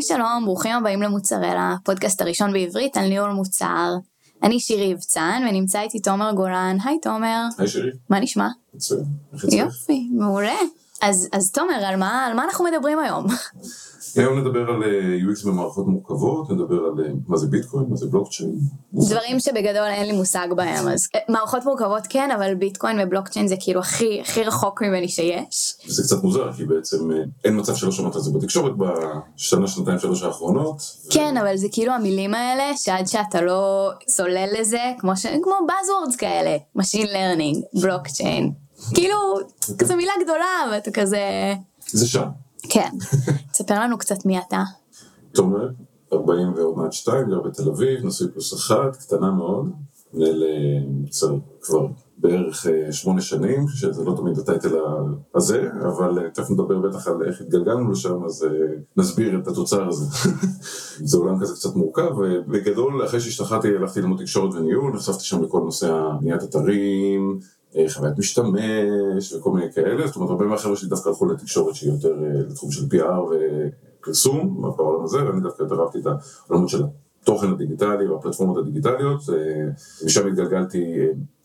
היי שלום, ברוכים הבאים למוצרלה, פודקאסט הראשון בעברית על ניהול מוצר. אני שירי יבצן ונמצא איתי תומר גולן, היי תומר. היי שירי. מה נשמע? מצוין. יופי, מעולה. אז, אז תומר, על מה, על מה אנחנו מדברים היום? היום נדבר על אה, UX במערכות מורכבות, נדבר על אה, מה זה ביטקוין, מה זה בלוקצ'יין. דברים שבגדול אין לי מושג בהם, אז אה, מערכות מורכבות כן, אבל ביטקוין ובלוקצ'יין זה כאילו הכי, הכי רחוק ממני שיש. זה קצת מוזר, כי בעצם אין מצב שלא שמעת על זה בתקשורת בשנה, שנתיים, שלוש האחרונות. כן, אבל זה כאילו המילים האלה, שעד שאתה לא צולל לזה, כמו, ש... כמו buzzwords כאלה, Machine learning, בלוקצ'יין. כאילו, זו מילה גדולה, ואתה כזה... זה שם. כן. תספר לנו קצת מי אתה. תומר, 40 ועוד מעט 2, גר בתל אביב, נשוי פלוס אחת, קטנה מאוד, מנהל אה, מוצר כבר בערך אה, שמונה שנים, שזה לא תמיד הטייטל הזה, אבל אה, תכף נדבר בטח על איך התגלגלנו לשם, אז נסביר את התוצר הזה. זה עולם כזה קצת מורכב, ובגדול, אחרי שהשתחררתי הלכתי ללמוד תקשורת וניהול, נחשפתי שם לכל נושא הבניית אתרים, חוויית משתמש וכל מיני כאלה, זאת אומרת הרבה מהחבר'ה שלי דווקא הלכו לתקשורת שהיא יותר לתחום של PR ופרסום בעולם הזה, ואני דווקא יותר אהבתי את העולמות של התוכן הדיגיטלי והפלטפורמות הדיגיטליות, ושם התגלגלתי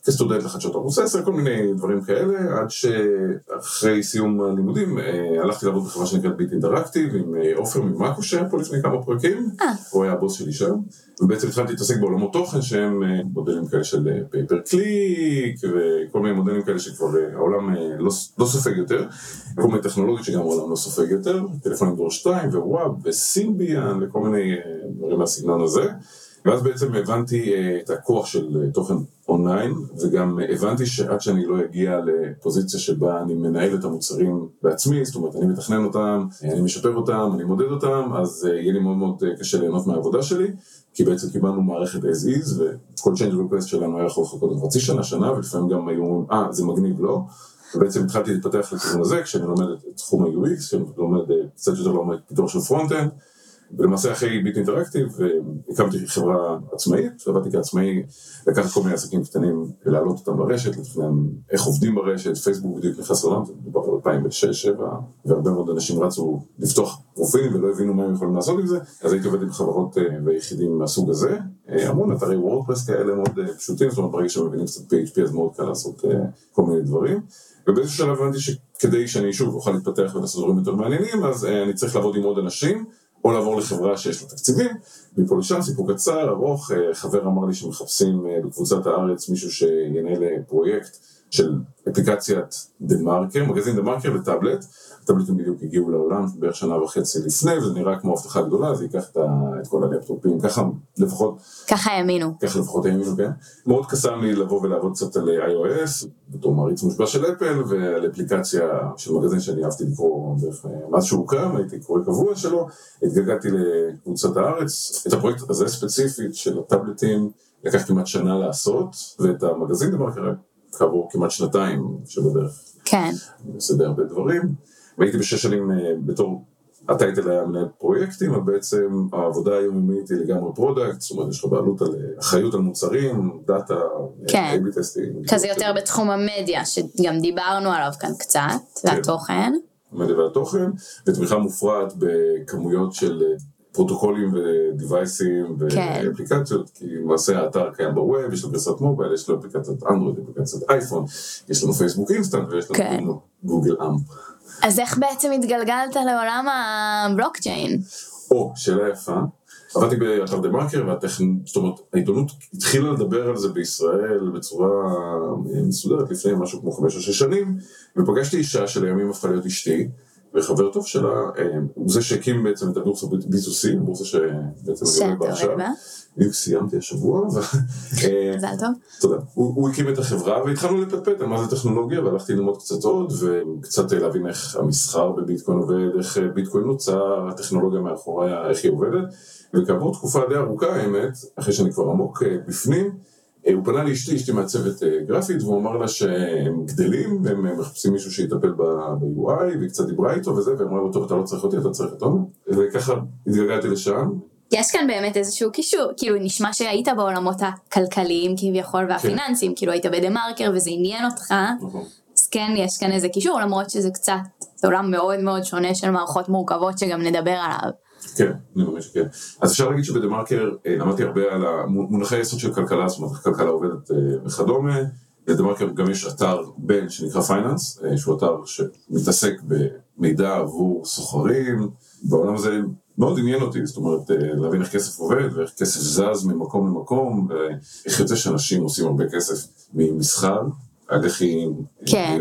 כסטודנט לחדשות ערוץ 10, כל מיני דברים כאלה, עד שאחרי סיום הלימודים הלכתי לעבוד בחברה שנקראת ביט אינטראקטיב עם עופר ממאקו שהיה פה לפני כמה פרקים, הוא היה הבוס שלי שם, ובעצם התחלתי להתעסק בעולמות תוכן שהם מודלים כאלה של pay per click וכל מיני מודלים כאלה שכבר העולם לא, לא סופג יותר, כל מיני טכנולוגיות שגם העולם לא סופג יותר, טלפונים דור 2 ו WAP וסימביאן וכל מיני דברים מהסגנון הזה. ואז בעצם הבנתי את הכוח של תוכן אונליין, וגם הבנתי שעד שאני לא אגיע לפוזיציה שבה אני מנהל את המוצרים בעצמי, זאת אומרת אני מתכנן אותם, אני משפר אותם, אני מודד אותם, אז יהיה לי מאוד מאוד קשה ליהנות מהעבודה שלי, כי בעצם קיבלנו מערכת as is, וכל change request שלנו היה יכול לחכות חצי שנה, שנה, ולפעמים גם היו אומרים, אה, זה מגניב, לא? ובעצם התחלתי להתפתח לכיוון הזה, כשאני לומד את תחום ה-UX, כשאני לומד קצת יותר לעומק פיתוח של front-end, ולמעשה אחרי ביט אינטראקטיב הקמתי חברה עצמאית, עבדתי כעצמאי לקחת כל מיני עסקים קטנים ולהעלות אותם לרשת, לתכנן איך עובדים ברשת, פייסבוק בדיוק נכנס לעולם, זה מדובר על 2006-2007, והרבה מאוד אנשים רצו לפתוח פרופילים ולא הבינו מה הם יכולים לעשות עם זה, אז הייתי עובד עם חברות ויחידים מהסוג הזה, המון אתרי WordPress כאלה מאוד פשוטים, זאת אומרת ברגע שמבינים קצת PHP אז מאוד קל לעשות כל מיני דברים. ובאיזשהו שלב הבנתי שכדי שאני שוב אוכל להתפתח ולעשות דברים יותר מעניינים, אז אני צריך לעבוד עם עוד אנשים. או לעבור לחברה שיש לה תקציבים, מפה לשם, סיפור קצר, ארוך, חבר אמר לי שמחפשים בקבוצת הארץ מישהו שינהל פרויקט של אפליקציית דה מרקר, מגזין דה מרקר לטאבלט, הטאבלטים בדיוק הגיעו לעולם בערך שנה וחצי לפני, וזה נראה כמו הבטחה גדולה, זה ייקח את כל הלפטופים, ככה לפחות... ככה האמינו. ככה לפחות האמינו, כן. מאוד קסם לי לבוא ולעבוד קצת על iOS, בתור מעריץ מושבע של אפל, ועל אפליקציה של מגזין שאני אהבתי לקרוא בערך מאז שהוא הוקם, הייתי קורא קבוע שלו, התגלגלתי לקבוצת הארץ, את הפרויקט הזה ספציפית של הטאבלטים, לקח כמעט שנה לעשות, ואת המגזין דה מרקר כעבור כמעט שנתיים שבדרך. כן. אני עושה די הרבה דברים. והייתי בשש שנים בתור, ה title היה מנהל פרויקטים, אבל בעצם העבודה היומיומית היא לגמרי product, זאת אומרת יש לך בעלות על אחריות על מוצרים, data, כן, כזה יותר בתחום המדיה, שגם דיברנו עליו כאן קצת, והתוכן. המדיה והתוכן, ותמיכה מופרעת בכמויות של פרוטוקולים ודיווייסים ואפליקציות, כי למעשה האתר קיים ב web, יש לו גרסת mobile, יש לו אפליקציית אנדרואיד, אפליקציית אייפון, יש לנו Facebook Instant ויש לנו Google AMP. אז איך בעצם התגלגלת לעולם הבלוקצ'יין? או, שאלה יפה. עבדתי באתר דה מרקר, זאת אומרת, העיתונות התחילה לדבר על זה בישראל בצורה מסודרת לפני משהו כמו חמש או שש שנים, ופגשתי אישה שלימים הפכה להיות אשתי, וחבר טוב שלה, הוא זה שהקים בעצם את הבורסה B2C, הבורסה שבעצם אני בה עכשיו. בדיוק סיימתי השבוע. מזל טוב. תודה. הוא הקים את החברה והתחלנו לפטפט על מה זה טכנולוגיה והלכתי ללמוד קצת עוד וקצת להבין איך המסחר בביטקוין עובד, איך ביטקוין נוצר, הטכנולוגיה מאחוריה, איך היא עובדת. וכעבור תקופה די ארוכה האמת, אחרי שאני כבר עמוק בפנים, הוא פנה לאשתי, אשתי מעצבת גרפית, והוא אמר לה שהם גדלים, והם מחפשים מישהו שיטפל ב-UI, והיא קצת דיברה איתו וזה, ואמרה לו, טוב, אתה לא צריך אותי, אתה צריך את תומר. וככה התגלגלתי לשם. יש כאן באמת איזשהו קישור, כאילו נשמע שהיית בעולמות הכלכליים כביכול והפיננסיים, כן. כאילו היית בדה מרקר וזה עניין אותך, נכון. אז כן יש כאן איזה קישור, למרות שזה קצת, זה עולם מאוד מאוד שונה של מערכות מורכבות שגם נדבר עליו. כן, אני מאמין שכן. אז אפשר להגיד שבדה מרקר אה, למדתי הרבה על מונחי יסוד של כלכלה, זאת אומרת כלכלה עובדת אה, וכדומה. לדה מרקר גם יש אתר בין שנקרא פייננס, אה, שהוא אתר שמתעסק במידע עבור סוחרים. בעולם הזה מאוד עניין אותי, זאת אומרת, להבין איך כסף עובד ואיך כסף זז ממקום למקום, ואיך יוצא שאנשים עושים הרבה כסף ממסחר. אג"חים, כן.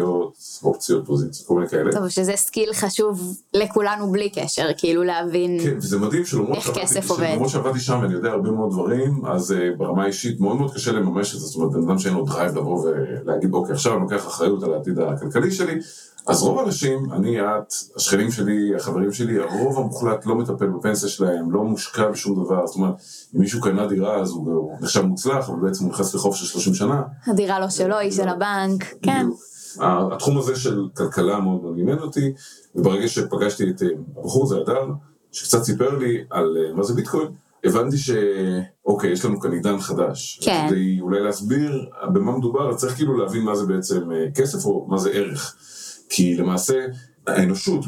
אופציות, פוזיציות, כל מיני כאלה. טוב, שזה skill חשוב לכולנו בלי קשר, כאילו להבין כן, וזה מדהים שלמרות איך כסף עובד. למרות שעבדתי שם ואני יודע הרבה מאוד דברים, אז uh, ברמה האישית מאוד מאוד קשה לממש את זה, זאת אומרת, בן אדם שאין לו drive לבוא ולהגיד, אוקיי, עכשיו אני לוקח אחריות על העתיד הכלכלי שלי, אז רוב האנשים, אני, את, השכנים שלי, החברים שלי, הרוב המוחלט לא מטפל בפנסיה שלהם, לא מושקע בשום דבר, זאת אומרת, אם מישהו קנה דירה אז הוא נחשב מוצלח, אבל בעצם הוא נכנס לחוף של 30 שנה. הדירה לא שלו, היא של הבנק, כן. התחום הזה של כלכלה מאוד מאוד עניין אותי, וברגע שפגשתי את אה, הבחור הזה, אדר, שקצת סיפר לי על אה, מה זה ביטקוין, הבנתי שאוקיי, יש לנו כאן עידן חדש. כן. כדי אולי להסביר במה מדובר, צריך כאילו להבין מה זה בעצם אה, כסף או מה זה ערך. כי למעשה האנושות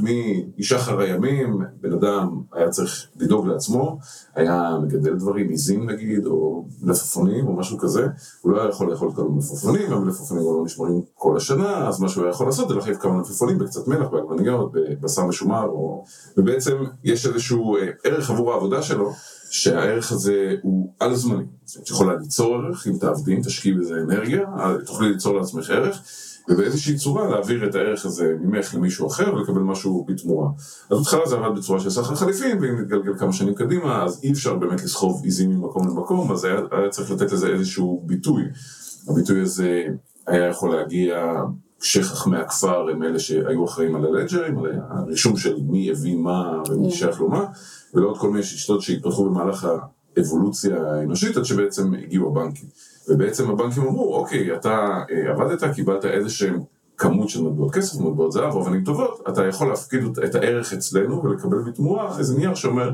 משחר הימים, בן אדם היה צריך לדאוג לעצמו, היה מגדל דברים, עיזים נגיד, או מלפפונים או משהו כזה, הוא לא היה יכול לאכול כל המלפפונים, המלפפונים לא נשמרים כל השנה, אז מה שהוא היה יכול לעשות זה להחליף כמה מלפפונים בקצת מלח, בעגבניות, בבשר משומר, או... ובעצם יש איזשהו אה, ערך עבור העבודה שלו, שהערך הזה הוא על זמני, את יכולה ליצור ערך אם תעבדי, תשקיעי בזה אנרגיה, תוכלי ליצור לעצמך ערך. ובאיזושהי צורה להעביר את הערך הזה ממך למישהו אחר ולקבל משהו בתמורה. אז בהתחלה זה עבד בצורה של סחר חליפין, ואם נתגלגל כמה שנים קדימה, אז אי אפשר באמת לסחוב עיזים ממקום למקום, אז היה, היה צריך לתת לזה איזשהו ביטוי. הביטוי הזה היה יכול להגיע כשחכמי הכפר הם אלה שהיו אחראים על הלג'רים, על הרישום של מי הביא מה ומי שייך לו מה, ולעוד כל מיני שיטות שהתפתחו במהלך האבולוציה האנושית עד שבעצם הגיעו הבנקים. ובעצם הבנקים אמרו, אוקיי, אתה אה, עבדת, קיבלת איזה שהם כמות של מטבעות כסף, מטבעות זהב, אבנים טובות, אתה יכול להפקיד את הערך אצלנו ולקבל בתמורה איזה נייר שאומר,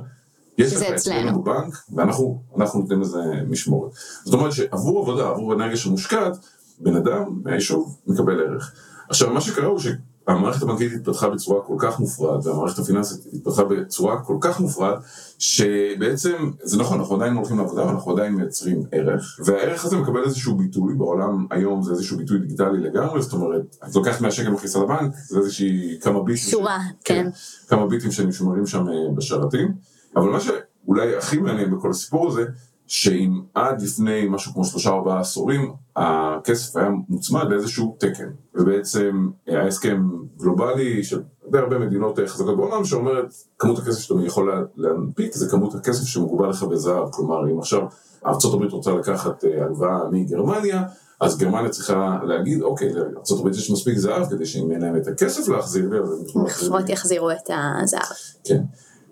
יש לך אצלנו בבנק, ואנחנו נותנים לזה משמורת. זאת אומרת שעבור עבודה, עבור אנרגיה שמושקעת, בן אדם מהיישוב מקבל ערך. עכשיו, מה שקרה הוא ש... המערכת הבנקאית התפתחה בצורה כל כך מופרעת, והמערכת הפיננסית התפתחה בצורה כל כך מופרעת, שבעצם, זה נכון, אנחנו עדיין הולכים לעבודה, ואנחנו עדיין מייצרים ערך, והערך הזה מקבל איזשהו ביטוי, בעולם היום זה איזשהו ביטוי דיגיטלי לגמרי, זאת אומרת, את לוקחת מהשקל מכניסה לבנק, זה איזושהי כמה ביטים, שורה, ש... כן. כן, כמה ביטים שנשמרים שם אה, בשרתים, אבל מה שאולי הכי מעניין בכל הסיפור הזה, שאם עד לפני משהו כמו שלושה ארבעה עשורים הכסף היה מוצמד לאיזשהו תקן ובעצם היה הסכם גלובלי של די הרבה מדינות חזקות בעולם שאומרת כמות הכסף שאתה יכול להנפיק זה כמות הכסף שמגובה לך בזהב כלומר אם עכשיו ארה"ב רוצה לקחת אה, הלוואה מגרמניה אז גרמניה צריכה להגיד, אוקיי, לארה"ב יש מספיק זהב כדי שאם אין להם את הכסף להחזיר אז הם. יחזירו את הזהב. כן.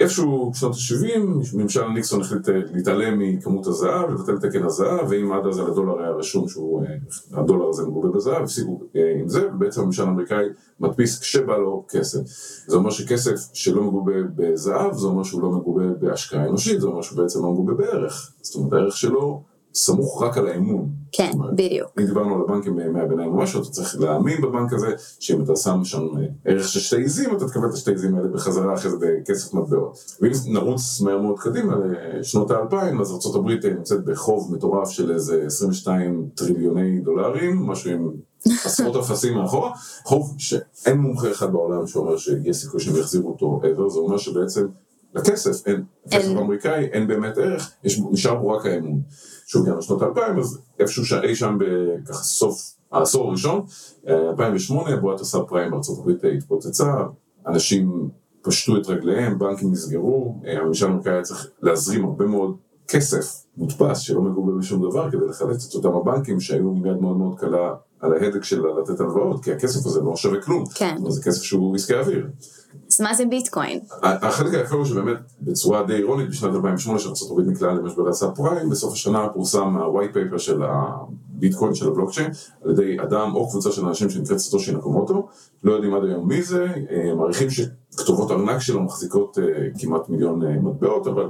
איפשהו בשנות ה-70, ממשל ניקסון החליט אה, להתעלם מכמות הזהב, לבטל תקן הזהב, ואם עד אז על הדולר היה רשום שהדולר אה, הזה מגובה בזהב, הפסיקו אה, עם זה, ובעצם הממשל האמריקאי מדפיס כשבא לו כסף. זה אומר שכסף שלא מגובה בזהב, זה אומר שהוא לא מגובה בהשקעה אנושית, זה אומר שהוא בעצם לא מגובה בערך. זאת אומרת, הערך שלו סמוך רק על האמון. כן, אומרת, בדיוק. אם דיברנו על הבנקים בימי הביניים או משהו, אתה צריך להאמין בבנק הזה, שאם אתה שם שם אה, ערך של שתי עיזים, אתה תקבל את השתי עיזים האלה בחזרה אחרי זה בכסף מטבעות. ואם נרוץ מהר מאוד קדימה לשנות האלפיים, אז ארה"ב נמצאת בחוב מטורף של איזה 22 טריליוני דולרים, משהו עם עשרות אפסים מאחורה, חוב שאין מומחה אחד בעולם שאומר שיש סיכוי שהם יחזירו אותו ever, זה אומר שבעצם לכסף אין, לכסף האמריקאי אין באמת ערך, יש, נשאר בו רק האמון. שוב, גם בשנות האלפיים, אז איפשהו שאי שם בככה סוף העשור הראשון, 2008, בועת הסאב פריים בארצות הברית התפוצצה, אנשים פשטו את רגליהם, בנקים נסגרו, הממשל האמריקאי היה צריך להזרים הרבה מאוד כסף מודפס שלא מגובה בשום דבר כדי לחלץ את אותם הבנקים שהיו עם יד מאוד מאוד קלה על ההדק של לתת הלוואות, כי הכסף הזה לא שווה כלום. כן. זה כסף שהוא עסקי אוויר. מה זה ביטקוין? החלק היפה הוא שבאמת בצורה די אירונית בשנת 2008 שארה"ב נקלעה למשבר הסאב פריים, בסוף השנה פורסם ה-white paper של הביטקוין של הבלוקצ'יין על ידי אדם או קבוצה של אנשים שנקראת סטושי נקומוטו, לא יודעים עד היום מי זה, אה, מעריכים שכתובות ארנק שלו מחזיקות אה, כמעט מיליון אה, מטבעות, אבל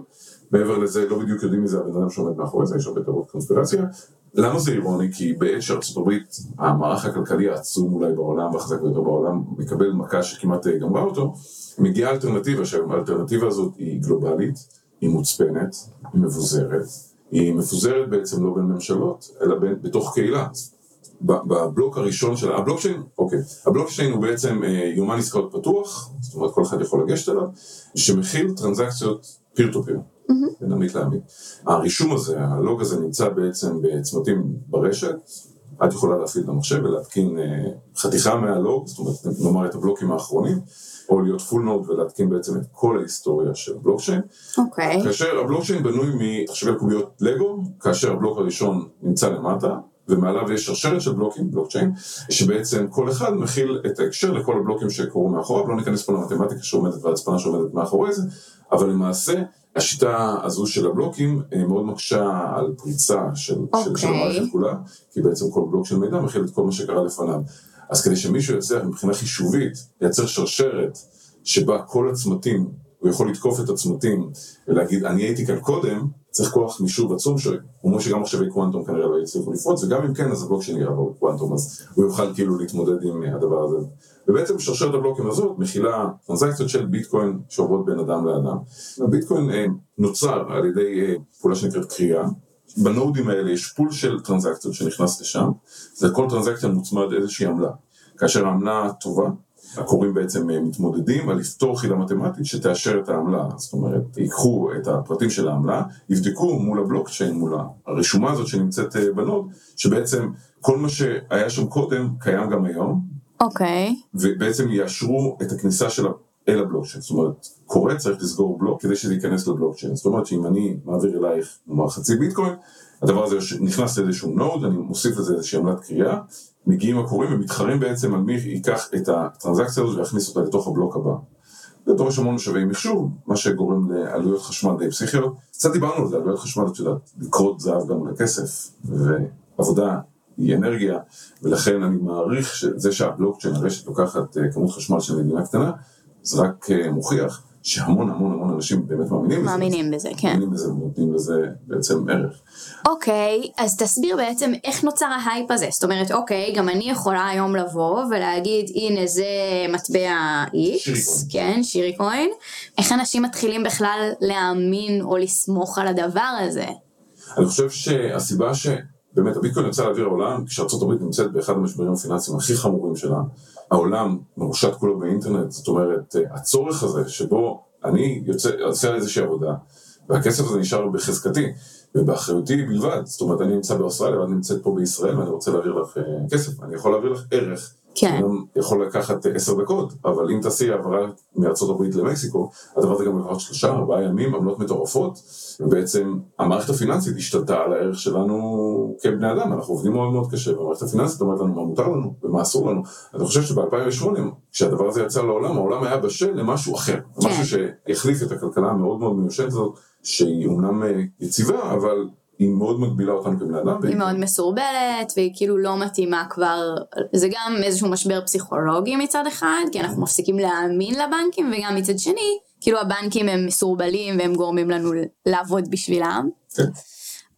מעבר לזה לא בדיוק יודעים מי זה הבן אדם שעומד מאחורי זה, יש הרבה תיאוריות קונספירציה, למה זה אירוני? כי בעת שארצות הברית, המערך הכלכלי העצום אולי בעולם, והחזק ביותר בעולם, מקבל מכה שכמעט אה, גמרה אותו, מגיעה אלטרנטיבה, שהאלטרנטיבה הזאת היא גלובלית, היא מוצפנת, היא מבוזרת, היא מפוזרת בעצם לא בין ממשלות, אלא בין, בתוך קהילה. בבלוק הראשון של הבלוקצ'יין, אוקיי, הבלוקצ'יין הוא בעצם אה, יומן עסקאות פתוח, זאת אומרת כל אחד יכול לגשת אליו, שמכיל טרנזקציות פיר טו פיר, בין עמית לעמית. הרישום הזה, ה log הזה נמצא בעצם בצמתים ברשת, את יכולה להפעיל את המחשב ולהתקין אה, חתיכה מה log, זאת אומרת נאמר את הבלוקים האחרונים, או להיות full node ולהתקין בעצם את כל ההיסטוריה של הבלוקצ'יין. אוקיי. כאשר הבלוקצ'יין בנוי תחשבי קוביות לגו, כאשר הבלוק הראשון נמצא למטה, ומעליו יש שרשרת של בלוקים, בלוקצ'יין, שבעצם כל אחד מכיל את ההקשר לכל הבלוקים שקורו מאחוריו, לא ניכנס פה למתמטיקה שעומדת והצפנה שעומדת מאחורי זה, אבל למעשה השיטה הזו של הבלוקים אה, מאוד מקשה על פריצה של, okay. של, אוקיי. המערכת כולה, כי בעצם כל בלוק של מידע מכיל את כל מה שקרה לפניו. אז כדי שמישהו יצליח מבחינה חישובית לייצר שרשרת שבה כל הצמתים, הוא יכול לתקוף את הצמתים ולהגיד אני הייתי כאן קודם, צריך כוח חישוב עצום שאומרים שגם מחשבי קוונטום כנראה לא יצליחו לפרוץ וגם אם כן אז הבלוק שני יעבור קוונטום אז הוא יוכל כאילו להתמודד עם הדבר הזה. ובעצם שרשרת הבלוקים הזאת מכילה טרנזקציות של ביטקוין שעוברות בין אדם לאדם. הביטקוין אה, נוצר על ידי אה, פעולה שנקראת כרייה. בנודים האלה יש pool של טרנזקציות שנכנס לשם, לכל טרנזקציה מוצמד איזושהי עמלה. כאשר העמלה טובה, הכורים בעצם אה, מתמודדים על לפתור חידה מתמטית שתאשר את העמלה, זאת אומרת, ייקחו את הפרטים של העמלה, יבדקו מול הבלוקצ'יין, מול הרשומה הזאת שנמצאת ב node, שבעצם כל מה שהיה שם קודם קיים גם היום, אוקיי. ובעצם יאשרו את הכניסה של אל הבלוקצ'יין, זאת אומרת, קורא צריך לסגור בלוק כדי שזה ייכנס לבלוקצ'יין, זאת אומרת שאם אני מעביר אלייך נאמר חצי ביטקוין, הדבר הזה נכנס לאיזשהו נוד, אני מוסיף לזה איזושהי עמלת קריאה, מגיעים הקוראים ומתחרים בעצם על מי ייקח את הטרנזקציה הזאת ויכניס אותה לתוך הבלוק הבא. זה דורש המון משאבי מחשוב, מה שגורם לעלויות חשמל די פסיכיות. קצת דיברנו על זה, עלויות חשמל, את יודעת, לקרות זהב גם לכסף, ועבודה היא אנרגיה, ולכן אני מעריך שזה שהבלוקצ'יין, הרשת לוקחת אה, כמות חשמל של מדינה קטנה, זה רק אה, מוכיח שהמון המון המון אנשים באמת מאמינים בזה. מאמינים בזה, כן. מאמינים בזה ונותנים לזה בעצם ערך. אוקיי, אז תסביר בעצם איך נוצר ההייפ הזה. זאת אומרת, אוקיי, גם אני יכולה היום לבוא ולהגיד, הנה זה מטבע X. כן, שירי קוין. איך אנשים מתחילים בכלל להאמין או לסמוך על הדבר הזה? אני חושב שהסיבה שבאמת הביטקוין יצא לאוויר העולם, כשארצות הברית נמצאת באחד המשברים הפיננסיים הכי חמורים שלה, העולם מרושת כולו באינטרנט, זאת אומרת, הצורך הזה שבו אני יוצא, עושה איזושהי עבודה, והכסף הזה נשאר בחזקתי ובאחריותי בלבד, זאת אומרת, אני נמצא באוסטרליה ואת נמצאת פה בישראל ואני רוצה להעביר לך אה, כסף, אני יכול להעביר לך ערך. כן. גם יכול לקחת אה, עשר דקות, אבל אם תעשי העברה מארצות הברית למקסיקו, הדבר הזה גם יעבור שלושה, ארבעה ימים, עמלות מטורפות, ובעצם המערכת הפיננסית השתלטה על הערך שלנו כבני אדם, אנחנו עובדים מאוד מאוד קשה, והמערכת הפיננסית אומרת לנו מה מותר לנו ומה אסור לנו. אני חושב שב-2008, כשהדבר הזה יצא לעולם, העולם היה בשל למשהו אחר, כן. משהו שהחליף את הכלכלה המאוד מאוד מיושנת הזאת, שהיא אומנם אה, יציבה, אבל היא מאוד מגבילה אותנו כבני אדם. היא מאוד מסורבלת והיא כאילו לא מתאימה כבר, זה גם איזשהו משבר פסיכולוגי מצד אחד, כי אנחנו מפסיקים להאמין לבנקים, וגם מצד שני, כאילו הבנקים הם מסורבלים והם גורמים לנו לעבוד בשבילם. כן.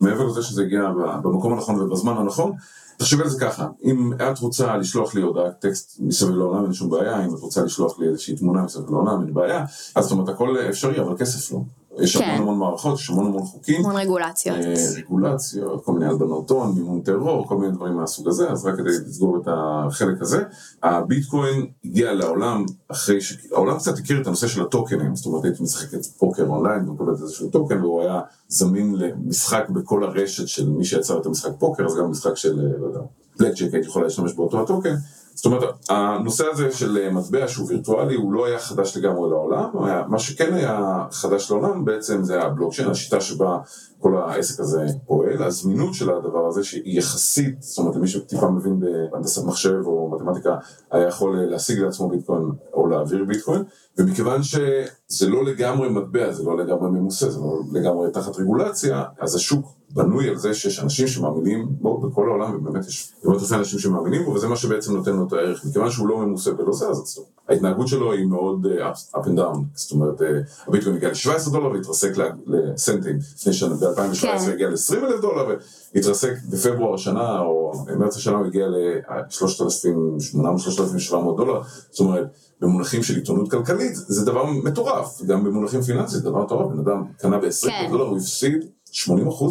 מעבר לזה שזה הגיע במקום הנכון ובזמן הנכון, תחשבי על זה ככה, אם את רוצה לשלוח לי הודעת טקסט מסביב לעולם אין שום בעיה, אם את רוצה לשלוח לי איזושהי תמונה מסביב לעולם אין בעיה, אז זאת אומרת הכל אפשרי אבל כסף לא. יש כן. המון המון מערכות, יש המון המון חוקים, המון רגולציות. אה, רגולציות, כל מיני הלבנות הון, מימון טרור, כל מיני דברים מהסוג הזה, אז רק כדי לסגור את החלק הזה, הביטקוין הגיע לעולם אחרי ש... העולם קצת הכיר את הנושא של הטוקנים, זאת אומרת הייתי משחקת פוקר אונליין ומקבלת איזשהו טוקן והוא היה זמין למשחק בכל הרשת של מי שיצר את המשחק פוקר, אז גם משחק של, אה, לא יודע, בלקצ'יק הייתי יכולה להשתמש באותו הטוקן. זאת אומרת, הנושא הזה של אה, מטבע שהוא וירטואלי הוא לא היה חדש לגמרי לעולם, מה שכן היה חדש לעולם בעצם זה הבלוקצ'יין, השיטה שבה כל העסק הזה פועל, הזמינות של הדבר הזה שהיא יחסית, זאת אומרת למי שטיפה מבין בהנדסת מחשב או מתמטיקה היה יכול להשיג לעצמו ביטקוין או להעביר ביטקוין, ומכיוון שזה לא לגמרי מטבע, זה לא לגמרי ממוסה, זה לא לגמרי תחת רגולציה, אז השוק בנוי על זה שיש אנשים שמאמינים בו בכל העולם, ובאמת יש מאות אלפי אנשים שמאמינים בו, וזה מה שבעצם נותן לו את הערך. מכיוון שהוא לא ממוסה ולא זה, אז ההתנהגות שלו היא מאוד uh, up and down. זאת אומרת, uh, הביטקוין הגיע ל-17 דולר והתרסק לסנטים. לפני שנה, ב-2017 כן. הגיע ל-20 אלף דולר, והתרסק בפברואר השנה, או במרץ השנה הוא הגיע ל-3,800-3,700 דולר. זאת אומרת, במונחים של עיתונות כלכלית, זה דבר מטורף. גם במונחים פיננסיים, זה דבר מטורף. בן אדם קנה ב-20 כן. דולר, הוא הפסיד. 80%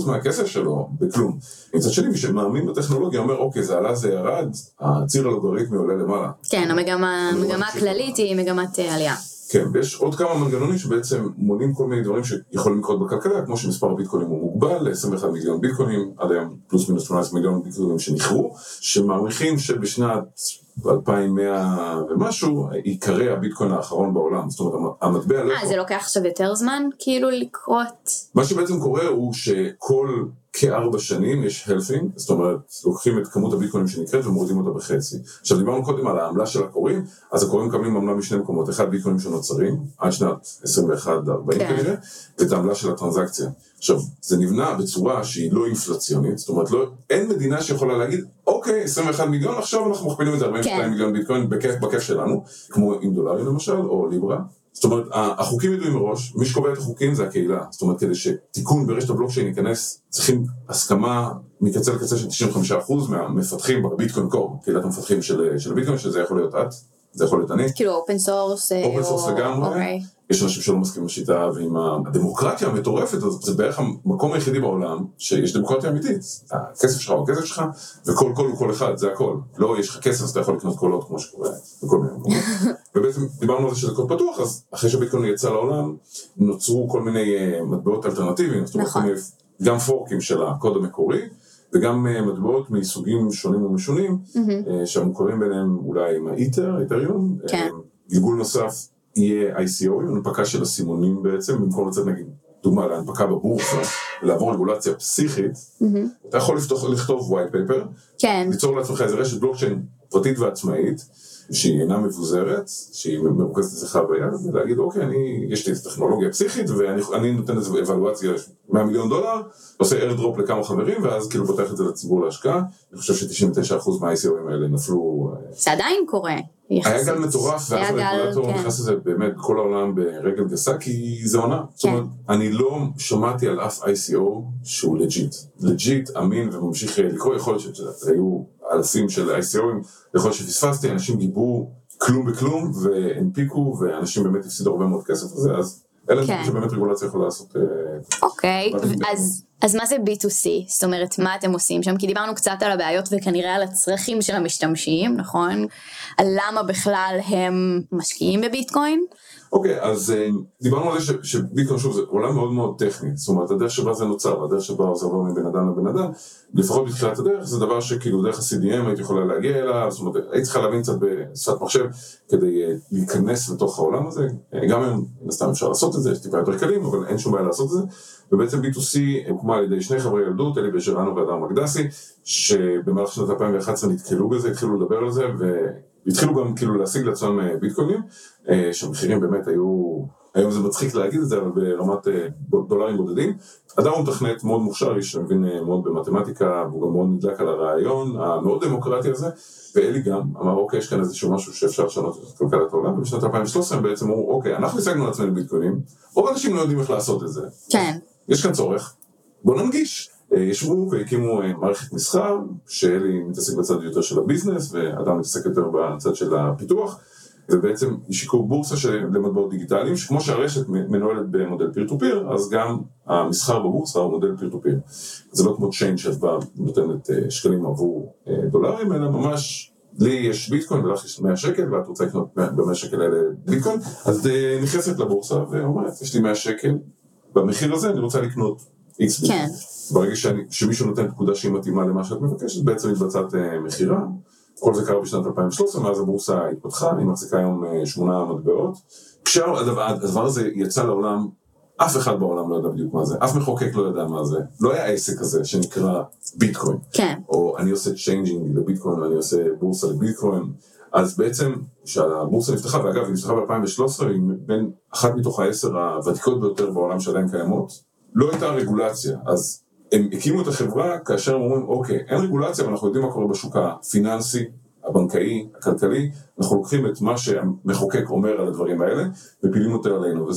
מהכסף שלו בכלום. מצד שני, מי שמאמין בטכנולוגיה אומר, אוקיי, זה עלה, זה ירד, הציר הלוגריתמי עולה למעלה. כן, המגמה הכללית היא מגמת אה, עלייה. כן, ויש עוד כמה מנגנונים שבעצם מונים כל מיני דברים שיכולים לקרות בכלכלה, כמו שמספר הביטקוינים הוא מוגבל ל-21 מיליון ביטקוינים, עד היום פלוס מינוס 18 מיליון ביטקוינים שנכרו, שמעריכים שבשנת 2100 ומשהו, ייקרא הביטקוין האחרון בעולם, זאת אומרת המטבע לא... אה, זה לוקח עכשיו יותר זמן כאילו לקרות? מה שבעצם קורה הוא שכל כארבע שנים יש הלפינג, זאת אומרת, לוקחים את כמות הביטקוינים שנקראת ומורידים אותה בחצי. עכשיו דיברנו קודם על העמלה של הקוראים, אז הקוראים מקבלים עמלה משני מקומות, אחד ביטקוינים שנוצרים, עד שנת 21-40 כן. כנראה, ואת העמלה של הטרנזקציה. עכשיו, זה נבנה בצורה שהיא לא אינפלציונית, זאת אומרת, לא, אין מדינה שיכולה להגיד, אוקיי, 21 מיליון, עכשיו אנחנו מכפילים את זה 42 כן. מיליון ביטקוין בכיף, בכיף שלנו, כמו עם דולרים למשל, או ליברה. זאת אומרת, החוקים ידועים מראש, מי שקובע את החוקים זה הקהילה. זאת אומרת, כדי שתיקון ברשת הבלוקצ'יין ייכנס, צריכים הסכמה מקצה לקצה של 95% מהמפתחים ב Bitcoin Core, קהילת המפתחים של, של הביטקוין, שזה יכול להיות את, זה יכול להיות אני. כאילו open source. open source לגמרי. יש אנשים שלא מסכימים לשיטה ועם הדמוקרטיה המטורפת הזאת, זה בערך המקום היחידי בעולם שיש דמוקרטיה אמיתית. הכסף שלך הוא הכסף שלך, וכל קול הוא קול אחד, זה הכל. לא, יש לך כסף אז אתה יכול לקנות קולות כמו שקורה בכל מיני מקומות. ובעצם דיברנו על זה שזה קוד פתוח, אז אחרי שביטקוין יצא לעולם, נוצרו כל מיני uh, מטבעות אלטרנטיביים, אומרת, נכון. גם פורקים של הקוד המקורי, וגם uh, מטבעות מסוגים שונים ומשונים, mm-hmm. שהמוכרים ביניהם אולי עם האיתר, איתריום, כן. גלגול נוסף יהיה ICO, הנפקה של הסימונים בעצם, במקום לצאת נגיד, דוגמה להנפקה בבורסה, לעבור רגולציה פסיכית. אתה יכול לפתוח, לכתוב white paper, כן. ליצור לעצמך איזה רשת בלוקצ'יין פרטית ועצמאית, שהיא אינה מבוזרת, שהיא מרוכזת אצלך ביד, ולהגיד אוקיי, אני, יש לי טכנולוגיה פסיכית ואני נותן לזה אבלואציה 100 מיליון דולר, עושה איירדרופ לכמה חברים ואז כאילו פותח את זה לציבור להשקעה, אני חושב ש-99% מה-ICOים האלה נפלו... אה, זה עדיין קורה. היה גל מטורף, ואז הרגולטור כן. נכנס לזה באמת כל העולם ברגל גסה, כי זה עונה. זאת אומרת, כן. אני לא שמעתי על אף ICO שהוא legit. legit, אמין וממשיך לקרות, יכול להיות שהיו אלפים של ICO ים, יכול להיות שפספסתי, אנשים גיבו כלום בכלום, והנפיקו, ואנשים באמת הפסידו הרבה מאוד כסף לזה, אז אלה דברים כן. שבאמת רגולציה יכולה לעשות. אה, אוקיי, אז... אז מה זה Bit2C? זאת אומרת, מה אתם עושים שם? כי דיברנו קצת על הבעיות וכנראה על הצרכים של המשתמשים, נכון? על למה בכלל הם משקיעים בביטקוין. אוקיי, okay, אז uh, דיברנו על זה שביטקוין שוב זה עולם מאוד מאוד טכני, זאת אומרת הדרך שבה זה נוצר, הדרך שבה זה עובר מבן אדם לבן אדם, לפחות בתחילת הדרך זה דבר שכאילו דרך ה-CDM היית יכולה להגיע אליו, זאת אומרת היית צריכה להבין קצת בשפת מחשב כדי uh, להיכנס לתוך העולם הזה, uh, גם היום מן הסתם אפשר לעשות את זה, יש טיפה יותר קלים, אבל אין שום בעיה לעשות את זה, ובעצם B2C הוקמה על ידי שני חברי ילדות, אלי בז'רנו ואדר מקדסי, שבמהלך שנת 2011 נתקלו בזה, התחילו לדבר על זה, והתחילו גם כאילו להשיג לעצמם ביטקוינים. אה, שהמחירים באמת היו, היום זה מצחיק להגיד את זה, אבל ברמת אה, דולרים בודדים. אדם הוא מתכנת מאוד מוכשר, איש שמבין אה, מאוד במתמטיקה, והוא גם מאוד נדלק על הרעיון המאוד דמוקרטי הזה, ואלי גם אמר, אוקיי, יש כאן איזשהו משהו שאפשר לשנות את כלכלת העולם, ובשנת 2013 הם בעצם אמרו, אוקיי, אנחנו השגנו לעצמנו ביטקוינים, רוב האנשים לא יודעים איך לעשות את זה. כן. יש כאן צורך, בואו ננגיש. ישבו והקימו מערכת מסחר, שאלי מתעסק בצד יותר של ה business, ואדם מתעסק יותר בצד של הפיתוח. ובעצם שיקור בורסה של למטבעות דיגיטליים, שכמו שהרשת מנוהלת במודל peer to peer, אז גם המסחר בבורסה הוא מודל peer to peer. זה לא כמו change שאת באה נותנת אה, שקלים עבור אה, דולרים, אלא ממש לי יש ביטקוין ולך יש 100 שקל ואת רוצה לקנות ב-100 שקל האלה ביטקוין, אז אה, נכנסת לבורסה ואומרת, יש לי 100 שקל, במחיר הזה אני רוצה לקנות איקס. כן. ברגע שאני, שמישהו נותן פקודה שהיא מתאימה למה שאת מבקשת, בעצם מתבצעת מכירה. כל זה קרה בשנת 2013, מאז הבורסה התפתחה, היא מחזיקה היום אה, שמונה מטבעות. כשהדבר הזה יצא לעולם, אף אחד בעולם לא ידע בדיוק מה זה, אף מחוקק לא ידע מה זה. לא היה עסק כזה שנקרא ביטקוין. כן. או אני עושה changing לביטקוין ואני עושה בורסה לביטקוין. אז בעצם, כשהבורסה נפתחה, ואגב, היא נפתחה ב-2013, היא בין אחת מתוך העשר הוותיקות ביותר בעולם שעדיין קיימות, לא הייתה רגולציה. אז הם הקימו את החברה כאשר הם אומרים, אוקיי, אין רגולציה, אבל אנחנו יודעים מה קורה בשוק הפיננסי, הבנקאי, הכלכלי, אנחנו לוקחים את מה שהמחוקק אומר על הדברים האלה, ופילים אותו עלינו.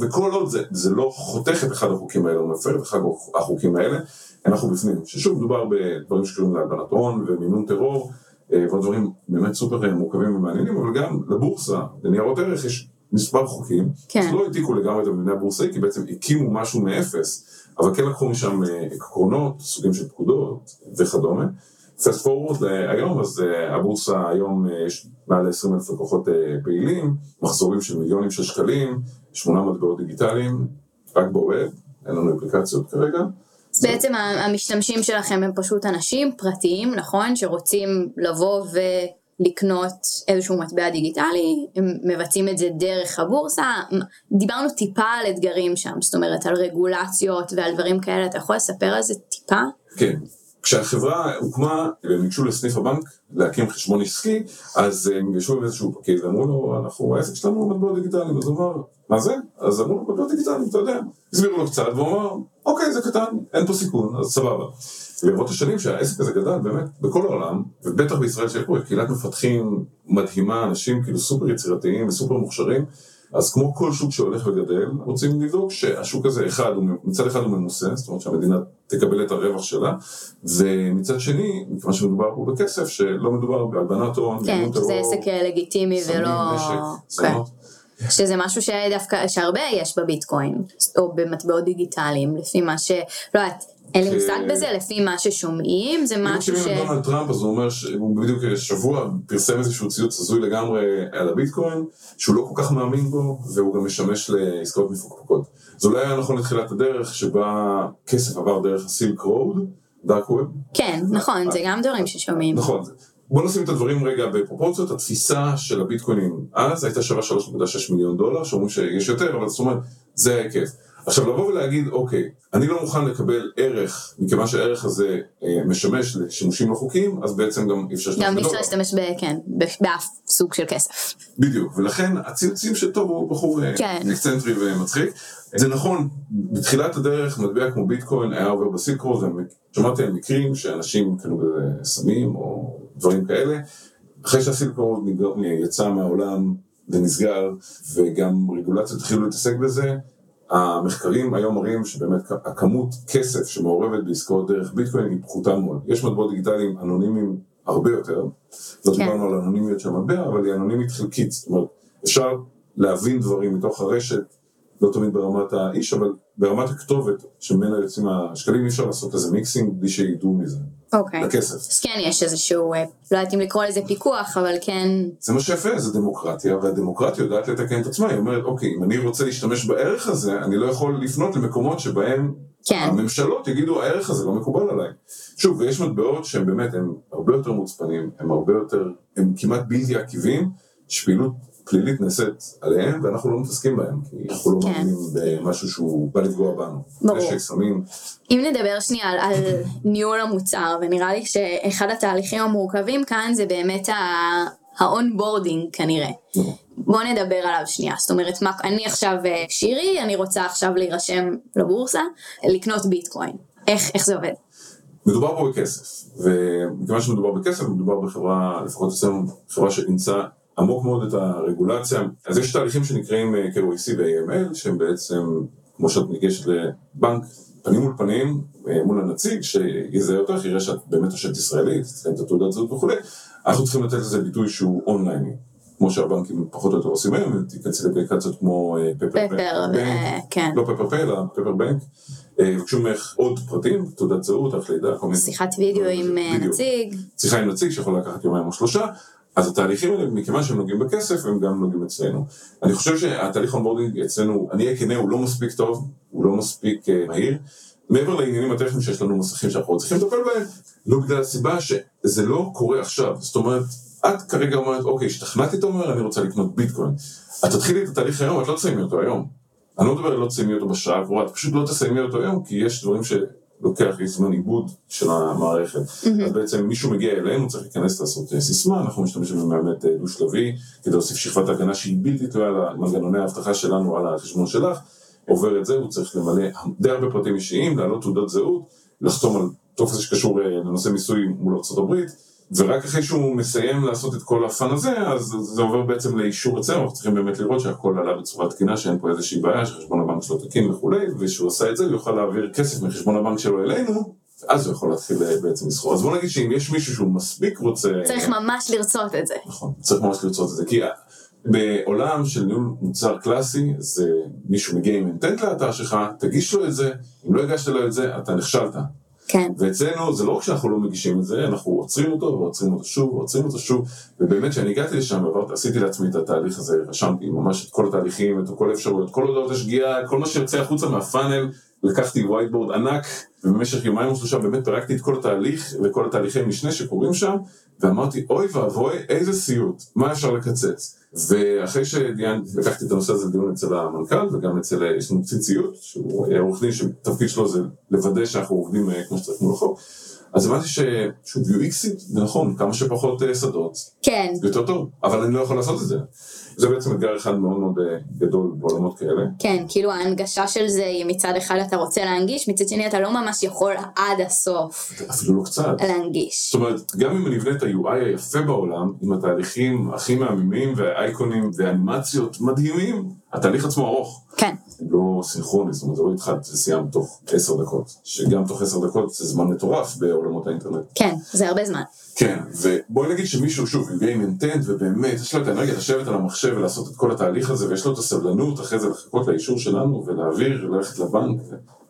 וכל עוד זה, זה לא חותך את אחד החוקים האלה, או מפר את אחד החוקים האלה, אנחנו בפנים. ששוב, מדובר בדברים שקשורים להלבנת הון ומימון טרור, אה, ודברים באמת סופר מורכבים ומעניינים, אבל גם לבורסה, לניירות ערך יש מספר חוקים, כן. שלא העתיקו לגמרי את המבנה הבורסאי, כי בעצם הקימו משהו מאפס, אבל כן לקחו משם אה, עקרונות, סוגים של פקודות וכדומה. פסט פורוורד להיום, אז הבורסה היום יש מעל 20 אלף לקוחות פעילים, מחזורים של מיליונים של שקלים, שמונה מטבעות דיגיטליים, רק בווב, אין לנו אפליקציות כרגע. בעצם המשתמשים שלכם הם פשוט אנשים פרטיים, נכון? שרוצים לבוא ולקנות איזשהו מטבע דיגיטלי, הם מבצעים את זה דרך הבורסה. דיברנו טיפה על אתגרים שם, זאת אומרת על רגולציות ועל דברים כאלה, אתה יכול לספר על זה טיפה? כן. כשהחברה הוקמה והם ניגשו לסניף הבנק להקים חשבון עסקי, אז הם ישבו עם איזשהו פקיד ואמרו לו, אנחנו, העסק שלנו הוא מטבעות דיגיטליים, אז הוא אמר, מה זה? אז אמרו לו, מטבעות דיגיטליים, אתה יודע. הסבירו לו קצת, והוא אמר, אוקיי, זה קטן, אין פה סיכון, אז סבבה. ברבות השנים שהעסק הזה גדל באמת בכל העולם, ובטח בישראל שיש פה קהילת מפתחים מדהימה, אנשים כאילו סופר יצירתיים וסופר מוכשרים, אז כמו כל שוק שהולך וגדל, רוצים לדאוג שהשוק הזה, אחד, מצד אחד הוא ממוסה, זאת אומרת שהמדינה תקבל את הרווח שלה, ומצד שני, מכיוון שמדובר פה בכסף, שלא מדובר בהלבנת הון, כן, שזה עסק אה, לגיטימי ולא... סמים, נשק, כן. שזה משהו שדווקא, שהרבה יש בביטקוין, או במטבעות דיגיטליים, לפי מה ש... לא יודעת, אין לי מושג בזה, לפי מה ששומעים, זה משהו ש... אם דונלד טראמפ, אז הוא אומר שהוא בדיוק שבוע פרסם איזשהו ציוץ הזוי לגמרי על הביטקוין, שהוא לא כל כך מאמין בו, והוא גם משמש לעסקאות מפוקפקות. זה אולי היה נכון לתחילת הדרך, שבה כסף עבר דרך הסילק רוד, דארק ווב. כן, נכון, זה גם דברים ששומעים. נכון. בוא נשים את הדברים רגע בפרופורציות, התפיסה של הביטקוינים אז הייתה שווה 3.6 מיליון דולר, שאומרים שיש יותר, אבל זאת אומרת, זה ההיקף. עכשיו לבוא ולהגיד, אוקיי, אני לא מוכן לקבל ערך, מכיוון שהערך הזה אה, משמש לשימושים לא חוקיים, אז בעצם גם אי אפשר להשתמש בדולר. גם אי אפשר להשתמש, כן, באף סוג של כסף. בדיוק, ולכן הציוצים של טוב הוא בחור אה, כן. אקצנטרי ומצחיק. זה נכון, בתחילת הדרך מטבע כמו ביטקוין היה עובר בסילקרו, שמעתי על מקרים שאנשים קנו בזה סמים או דברים כאלה. אחרי שהסילקרו יצא מהעולם ונסגר, וגם רגולציות התחילו להתעסק בזה, המחקרים היום מראים שבאמת הכמות כסף שמעורבת בעסקאות דרך ביטקוין היא פחותה מאוד. יש מטבעות דיגיטליים אנונימיים הרבה יותר, לא כן. דיברנו על אנונימיות של מטבע, אבל היא אנונימית חלקית, זאת אומרת, אפשר להבין דברים מתוך הרשת, לא תמיד ברמת האיש, אבל ברמת הכתובת שממנה יוצאים השקלים, אי אפשר לעשות איזה מיקסינג בלי שידעו מזה. אוקיי. לכסף. אז כן יש איזשהו, אה, לא יודעת אם לקרוא לזה פיקוח, אבל כן... זה מה שיפה, זה דמוקרטיה, והדמוקרטיה יודעת לתקן את עצמה, היא אומרת, אוקיי, אם אני רוצה להשתמש בערך הזה, אני לא יכול לפנות למקומות שבהם כן. הממשלות יגידו, הערך הזה לא מקובל עליי. שוב, ויש מטבעות שהם באמת, הם הרבה יותר מוצפנים, הם הרבה יותר, הם כמעט בלתי עקיבים, שפעילות פלילית נעשית עליהם, ואנחנו לא מתעסקים בהם, כי אנחנו לא כן. מאמינים במשהו שהוא בא לפגוע בנו. ברור. נשק, סמים. אם נדבר שנייה על, על ניהול המוצר, ונראה לי שאחד התהליכים המורכבים כאן זה באמת ה onboarding כנראה. בוא נדבר עליו שנייה, זאת אומרת, מה, אני עכשיו אה, שירי, אני רוצה עכשיו להירשם לבורסה, לקנות ביטקוין. איך, איך זה עובד? מדובר פה בכסף, ומכיוון שמדובר בכסף, מדובר בחברה, לפחות אצלנו, חברה שאימצה עמוק מאוד את הרגולציה. אז יש תהליכים שנקראים אה, KYC ו-AML, שהם בעצם, כמו שאת ניגשת לבנק, פנים מול פנים, אה, מול הנציג, שיזהה אותך, יראה שאת באמת תושבת ישראלית, תציין את התעודת זהות וכולי, אנחנו צריכים לתת לזה ביטוי שהוא אונלייני. כמו שהבנקים פחות או יותר עושים היום, תיכנסי לאפליקציות כמו פפר, פפר, כן. לא פפר פי, אלא פפר בנק, ביקשו ממך עוד פרטים, תעודת זהות, תאריך לידה, כל מיני... שיחת וידאו עם אה, נציג. שיחה עם נציג שיכול לקחת יומיים או שלושה, אז התהליכים האלה, מכיוון שהם נוגעים בכסף, הם גם נוגעים אצלנו. אני חושב שהתהליך onboarding אצלנו, אני אהיה כנה, הוא לא מספיק טוב, הוא לא מספיק uh, מהיר. מעבר לעניינים הטכניים שיש לנו מסכים שאנחנו צריכים לטפל בהם, לא בגלל הסיבה שזה לא קורה עכשיו. זאת אומרת, את כרגע אומרת, אוקיי, השתכנעתי, אתה אומר, אני רוצה לקנות ביטקוין. את תתחילי את התהליך היום, את לא תסיימי אותו היום. אני לא מדבר על לא תסיימי אותו בשעה הקרובה, את פשוט לא תסיימי אותו היום, כי יש דברים שלוקח, יש זמן עיבוד של המערכת. אז בעצם מישהו מגיע אלינו, צריך להיכנס לעשות אה, סיסמה, אנחנו משתמשים במאמת אה, דו-שלבי, כדי להוסיף שכבת הגנה שהיא בלתי תלויה למנגנוני האבטחה שלנו על החשבון שלך, עובר את זה, הוא צריך למלא די הרבה פרטים אישיים, להעלות תעודת זהות, לחתום על טופס שקשור אה, לנושא מיסוי מול ארה"ב, ורק אחרי שהוא מסיים לעשות את כל הפאן הזה, אז זה עובר בעצם לאישור אצלנו, אנחנו צריכים באמת לראות שהכל עלה בצורה תקינה, שאין פה איזושהי בעיה, שחשבון הבנק שלו תקין וכולי, ושהוא עשה את זה, הוא יוכל להעביר כסף מחשבון הבנק שלו אלינו, אז הוא יכול להתחיל בעצם לסחור. אז בוא נגיד שאם יש מישהו שהוא מספיק רוצה... צריך ממש לרצות את זה. נכון, צריך ממש לרצות את זה, כי בעולם של ניהול מוצר קלאסי, זה מישהו מגיע עם אינטנט לאתר שלך, תגיש לו את זה, אם לא הגשת לו את זה, אתה נכשלת. כן. ואצלנו זה לא רק שאנחנו לא מגישים את זה, אנחנו עוצרים אותו ועוצרים אותו שוב ועוצרים אותו שוב, ובאמת כשאני הגעתי לשם עשיתי לעצמי את התהליך הזה, רשמתי ממש את כל התהליכים, את כל האפשרויות, כל הודעות השגיאה, כל מה שיוצא החוצה מהפאנל, לקחתי whiteboard ענק, ובמשך יומיים או שלושה באמת פירקתי את כל התהליך וכל התהליכי משנה שקורים שם, ואמרתי אוי ואבוי איזה סיוט, מה אפשר לקצץ? ואחרי שלקחתי את הנושא הזה לדיון אצל המנכ"ל וגם אצל, יש לנו קצין ציות, שהוא עורך דין שתפקיד שלו זה לוודא שאנחנו עובדים אה, כמו שצריך מול החוק. אז הבנתי ששוב UX ית, ונכון, כמה שפחות אה, שדות, כן. יותר טוב, אבל אני לא יכול לעשות את זה. זה בעצם אתגר אחד מאוד מאוד אה, גדול בעולמות כאלה. כן, כאילו ההנגשה של זה היא מצד אחד אתה רוצה להנגיש, מצד שני אתה לא ממש יכול עד הסוף אפילו לא קצת. להנגיש. זאת אומרת, גם אם אני אבנה את ה-UI היפה בעולם, עם התהליכים הכי מהממים והאייקונים ואנימציות מדהימים, התהליך עצמו ארוך. כן. לא סינכרוני, זאת אומרת, זה לא התחלת וסיימת תוך עשר דקות, שגם תוך עשר דקות זה זמן מטורף בעולמות האינטרנט. כן, זה הרבה זמן. כן, ובואי נגיד שמישהו, שוב, עם אינטנט, ובאמת, יש לו את האנרגיה לשבת על המחשב ולעשות את כל התהליך הזה, ויש לו את הסבלנות אחרי זה לחכות לאישור שלנו, ולהעביר, ללכת לבנק.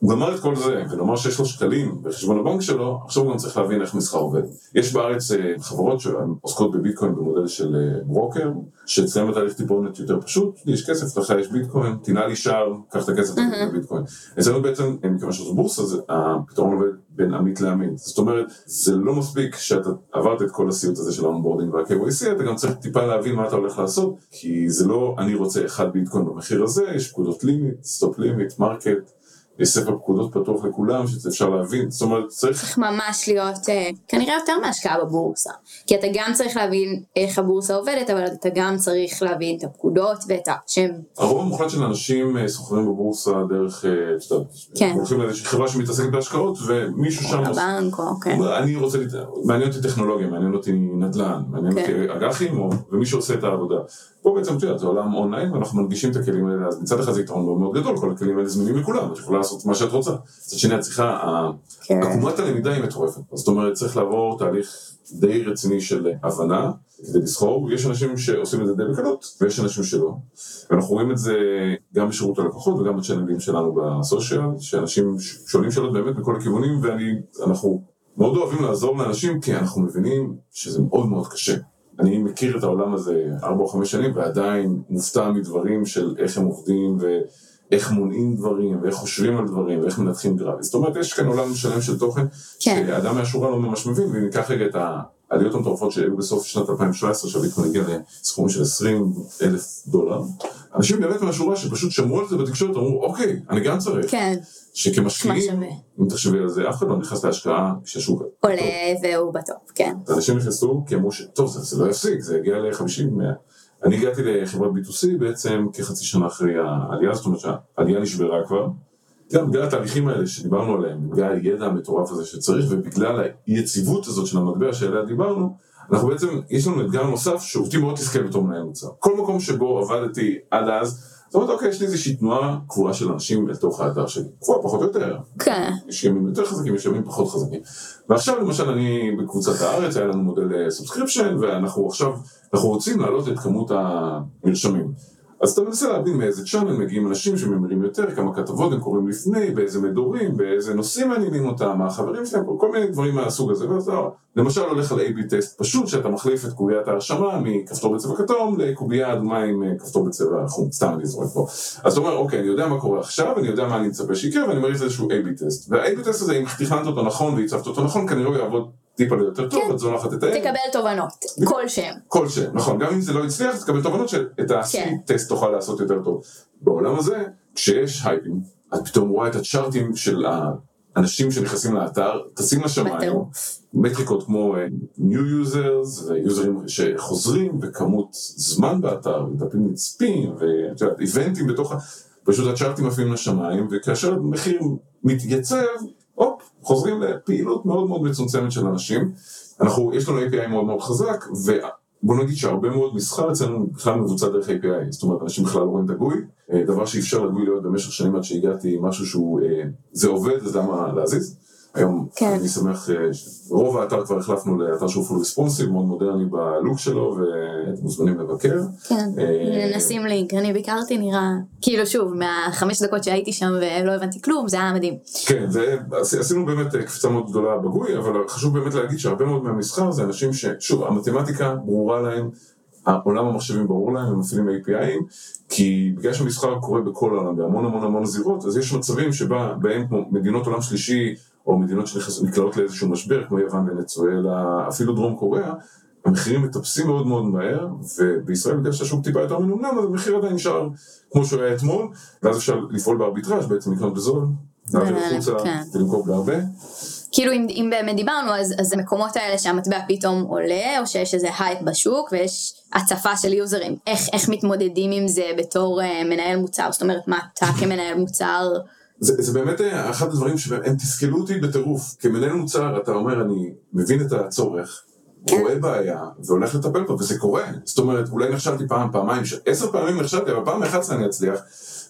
הוא גמר את כל זה, ולומר שיש לו שקלים בחשבון הבנק שלו, עכשיו הוא גם צריך להבין איך מסחר עובד. יש בארץ אה, חברות שעוסקות בביטקוין במודל של אה, ברוקר, שאצלם התהליך טיפונת יותר פשוט, לי יש כסף, לך יש ביטקוין, תנעל לי שער, קח את הכסף, תקבל את הביטקוין. אצלנו בעצם, מכיוון שזו בורסה, זה- הפתרון עובד בין עמית לעמית. זאת אומרת, זה לא מספיק שאתה עברת את כל הסיוט הזה של ה onboarding וה-KYC, אתה גם צריך טיפה להבין מה אתה הולך לעשות, כי זה לא אני רוצה אחד ביטקוין במחיר הזה, יש פקודות limit, stop limit, market, יש ספר פקודות פתוח לכולם, שאפשר להבין, זאת אומרת, צריך... צריך ממש להיות אה, כנראה יותר מהשקעה בבורסה. כי אתה גם צריך להבין איך הבורסה עובדת, אבל אתה גם צריך להבין את הפקודות ואת השם. הרוב המוחלט של האנשים אה, סוחרים בבורסה דרך, אה, את יודעת, כן. הולכים לאיזושהי חברה שמתעסקת בהשקעות, ומישהו שם... עושה- הבנק או כן. אני רוצה, מעניין אותי טכנולוגיה, מעניין אותי נדל"ן, מעניין כן. אותי אג"חים, או- ומישהו עושה את העבודה. פה בעצם, את יודעת, זה עולם אונליין, ואנחנו מנגישים את הכלים האלה, אז מצד אחד זה יתרון מאוד גדול, כל הכלים האלה זמינים לכולם, את יכולה לעשות מה שאת רוצה. מצד שני, את צריכה, כן. עקומת הלמידה היא מטורפת. זאת אומרת, צריך לעבור תהליך די רציני של הבנה כדי לסחור. יש אנשים שעושים את זה די בקלות, ויש אנשים שלא. ואנחנו רואים את זה גם בשירות הלקוחות וגם בצ'אנלים שלנו בסושיאל, שאנשים שואלים שאלות באמת מכל הכיוונים, ואנחנו מאוד אוהבים לעזור לאנשים, כי אנחנו מבינים שזה מאוד מאוד קשה. אני מכיר את העולם הזה ארבע או חמש שנים, ועדיין מופתע מדברים של איך הם עובדים, ואיך מונעים דברים, ואיך חושבים על דברים, ואיך מנתחים גרפי. זאת אומרת, יש כאן עולם שלם של תוכן, כן. שאדם מהשורה לא ממש מבין, ואם ניקח רגע את העליות המטורפות שהיו בסוף שנת 2017, שהביטקוין הגיע לסכומים של 20 אלף דולר, אנשים באמת מהשורה שפשוט שמעו על זה בתקשורת, אמרו, אוקיי, אני גם צריך. כן, שכמשקיעים. אם תחשבי על זה, אף אחד לא נכנס להשקעה כשהשוק... עולה והוא בטופ, כן. אנשים נכנסו כי אמרו שטוב, זה, זה לא יפסיק, זה יגיע ל-50, 100. אני הגעתי לחברת Bit2C בעצם כחצי שנה אחרי העלייה, זאת אומרת שהעלייה נשברה כבר. גם בגלל התהליכים האלה שדיברנו עליהם, בגלל הידע המטורף הזה שצריך, ובגלל האי-יציבות הזאת של המטבע שעליה דיברנו, אנחנו בעצם, יש לנו אתגר נוסף שאותי מאוד תסכל בתור מנהל מוצר. כל מקום שבו עבדתי עד אז, זאת אומרת, אוקיי, יש לי איזושהי תנועה קבועה של אנשים לתוך האתר שלי. קבועה פחות או יותר. כן. יש ימים יותר חזקים, יש ימים פחות חזקים. ועכשיו למשל אני בקבוצת הארץ, היה לנו מודל subscription, ואנחנו עכשיו, אנחנו רוצים להעלות את כמות המרשמים. אז אתה מנסה להבין מאיזה צ'אנל מגיעים אנשים שממירים יותר, כמה כתבות הם קוראים לפני, באיזה מדורים, באיזה נושאים מעניינים אותם, מה החברים שלהם, כל מיני דברים מהסוג הזה. ואתה למשל הולך על A-B טסט פשוט, שאתה מחליף את קוביית ההרשמה מכפתור בצבע כתום לקובייה אדומה עם אה, כפתור בצבע חום, סתם אני זורק פה. אז אתה אומר, אוקיי, אני יודע מה קורה עכשיו, אני יודע מה אני מצפה שיקרה, ואני מריץ איזשהו A-B טסט. וה-A-B טסט הזה, אם תכננת אותו נכון והצבת אותו נכון, כנראה הוא יעבוד טיפה יותר טוב, כן. את זונחת את ה-A. תקבל תובנות, כלשהם. כלשהם, נכון, גם אם זה לא הצליח, אז תקבל תובנות שאת כן. ה-C טסט תוכל לעשות יותר טוב. בעולם הזה, כשיש הייפים, את פתאום רואה את הצ'ארטים של האנשים שנכנסים לאתר, טסים לשמיים. מטריקות כמו אה, new users, ויוזרים שחוזרים, וכמות זמן באתר, ודפים נצפים, ואת יודעת, איבנטים בתוך ה... פשוט הצ'ארטים עפים לשמיים, וכאשר המחיר מתייצב, חוזרים לפעילות מאוד מאוד מצומצמת של אנשים. אנחנו, יש לנו API מאוד מאוד חזק, ובוא נגיד שהרבה מאוד מסחר אצלנו בכלל מבוצע דרך API, זאת אומרת, אנשים בכלל לא רואים את הגוי, אה, דבר שאפשר לגוי להיות במשך שנים עד שהגעתי משהו שהוא, אה, זה עובד, אז למה להזיז? היום כן. אני שמח, אה, רוב האתר כבר החלפנו לאתר שהוא full responsive, מאוד מודרני בלוק שלו, ואתם מוזמנים לבקר. כן, אה, נשים לינק, אני ביקרתי נראה, כאילו שוב, מהחמש דקות שהייתי שם ולא הבנתי כלום, זה היה מדהים. כן, ועשינו באמת אה, קפיצה מאוד גדולה בגוי, אבל חשוב באמת להגיד שהרבה מאוד מהמסחר זה אנשים ששוב, המתמטיקה ברורה להם, עולם המחשבים ברור להם, הם מפעילים API'ים, כי בגלל שהמסחר קורה בכל העולם, בהמון המון המון זירות, אז יש מצבים שבהם כמו מדינות עולם שלישי, או מדינות שנקלעות לאיזשהו משבר, כמו יוון, ונצואלה, אפילו דרום קוריאה, המחירים מטפסים מאוד מאוד מהר, ובישראל בגלל שהשוק טיפה יותר מנומנם, אז המחיר עדיין נשאר כמו שהוא היה אתמול, ואז אפשר לפעול בארביטראז' בעצם לקנות בזול, להעביר החוצה כן. ולמכור בהרבה. כאילו אם, אם באמת דיברנו אז, אז המקומות האלה שהמטבע פתאום עולה או שיש איזה הייפ בשוק ויש הצפה של יוזרים איך, איך מתמודדים עם זה בתור uh, מנהל מוצר זאת אומרת מה אתה כמנהל מוצר זה, זה באמת אה, אחד הדברים שהם תסכלו אותי בטירוף. כמנהל מוצר אתה אומר אני מבין את הצורך, רואה בעיה והולך לטפל בה וזה קורה. זאת אומרת אולי נכשלתי פעם, פעמיים, ש- עשר פעמים נכשלתי אבל פעם אחת אני אצליח.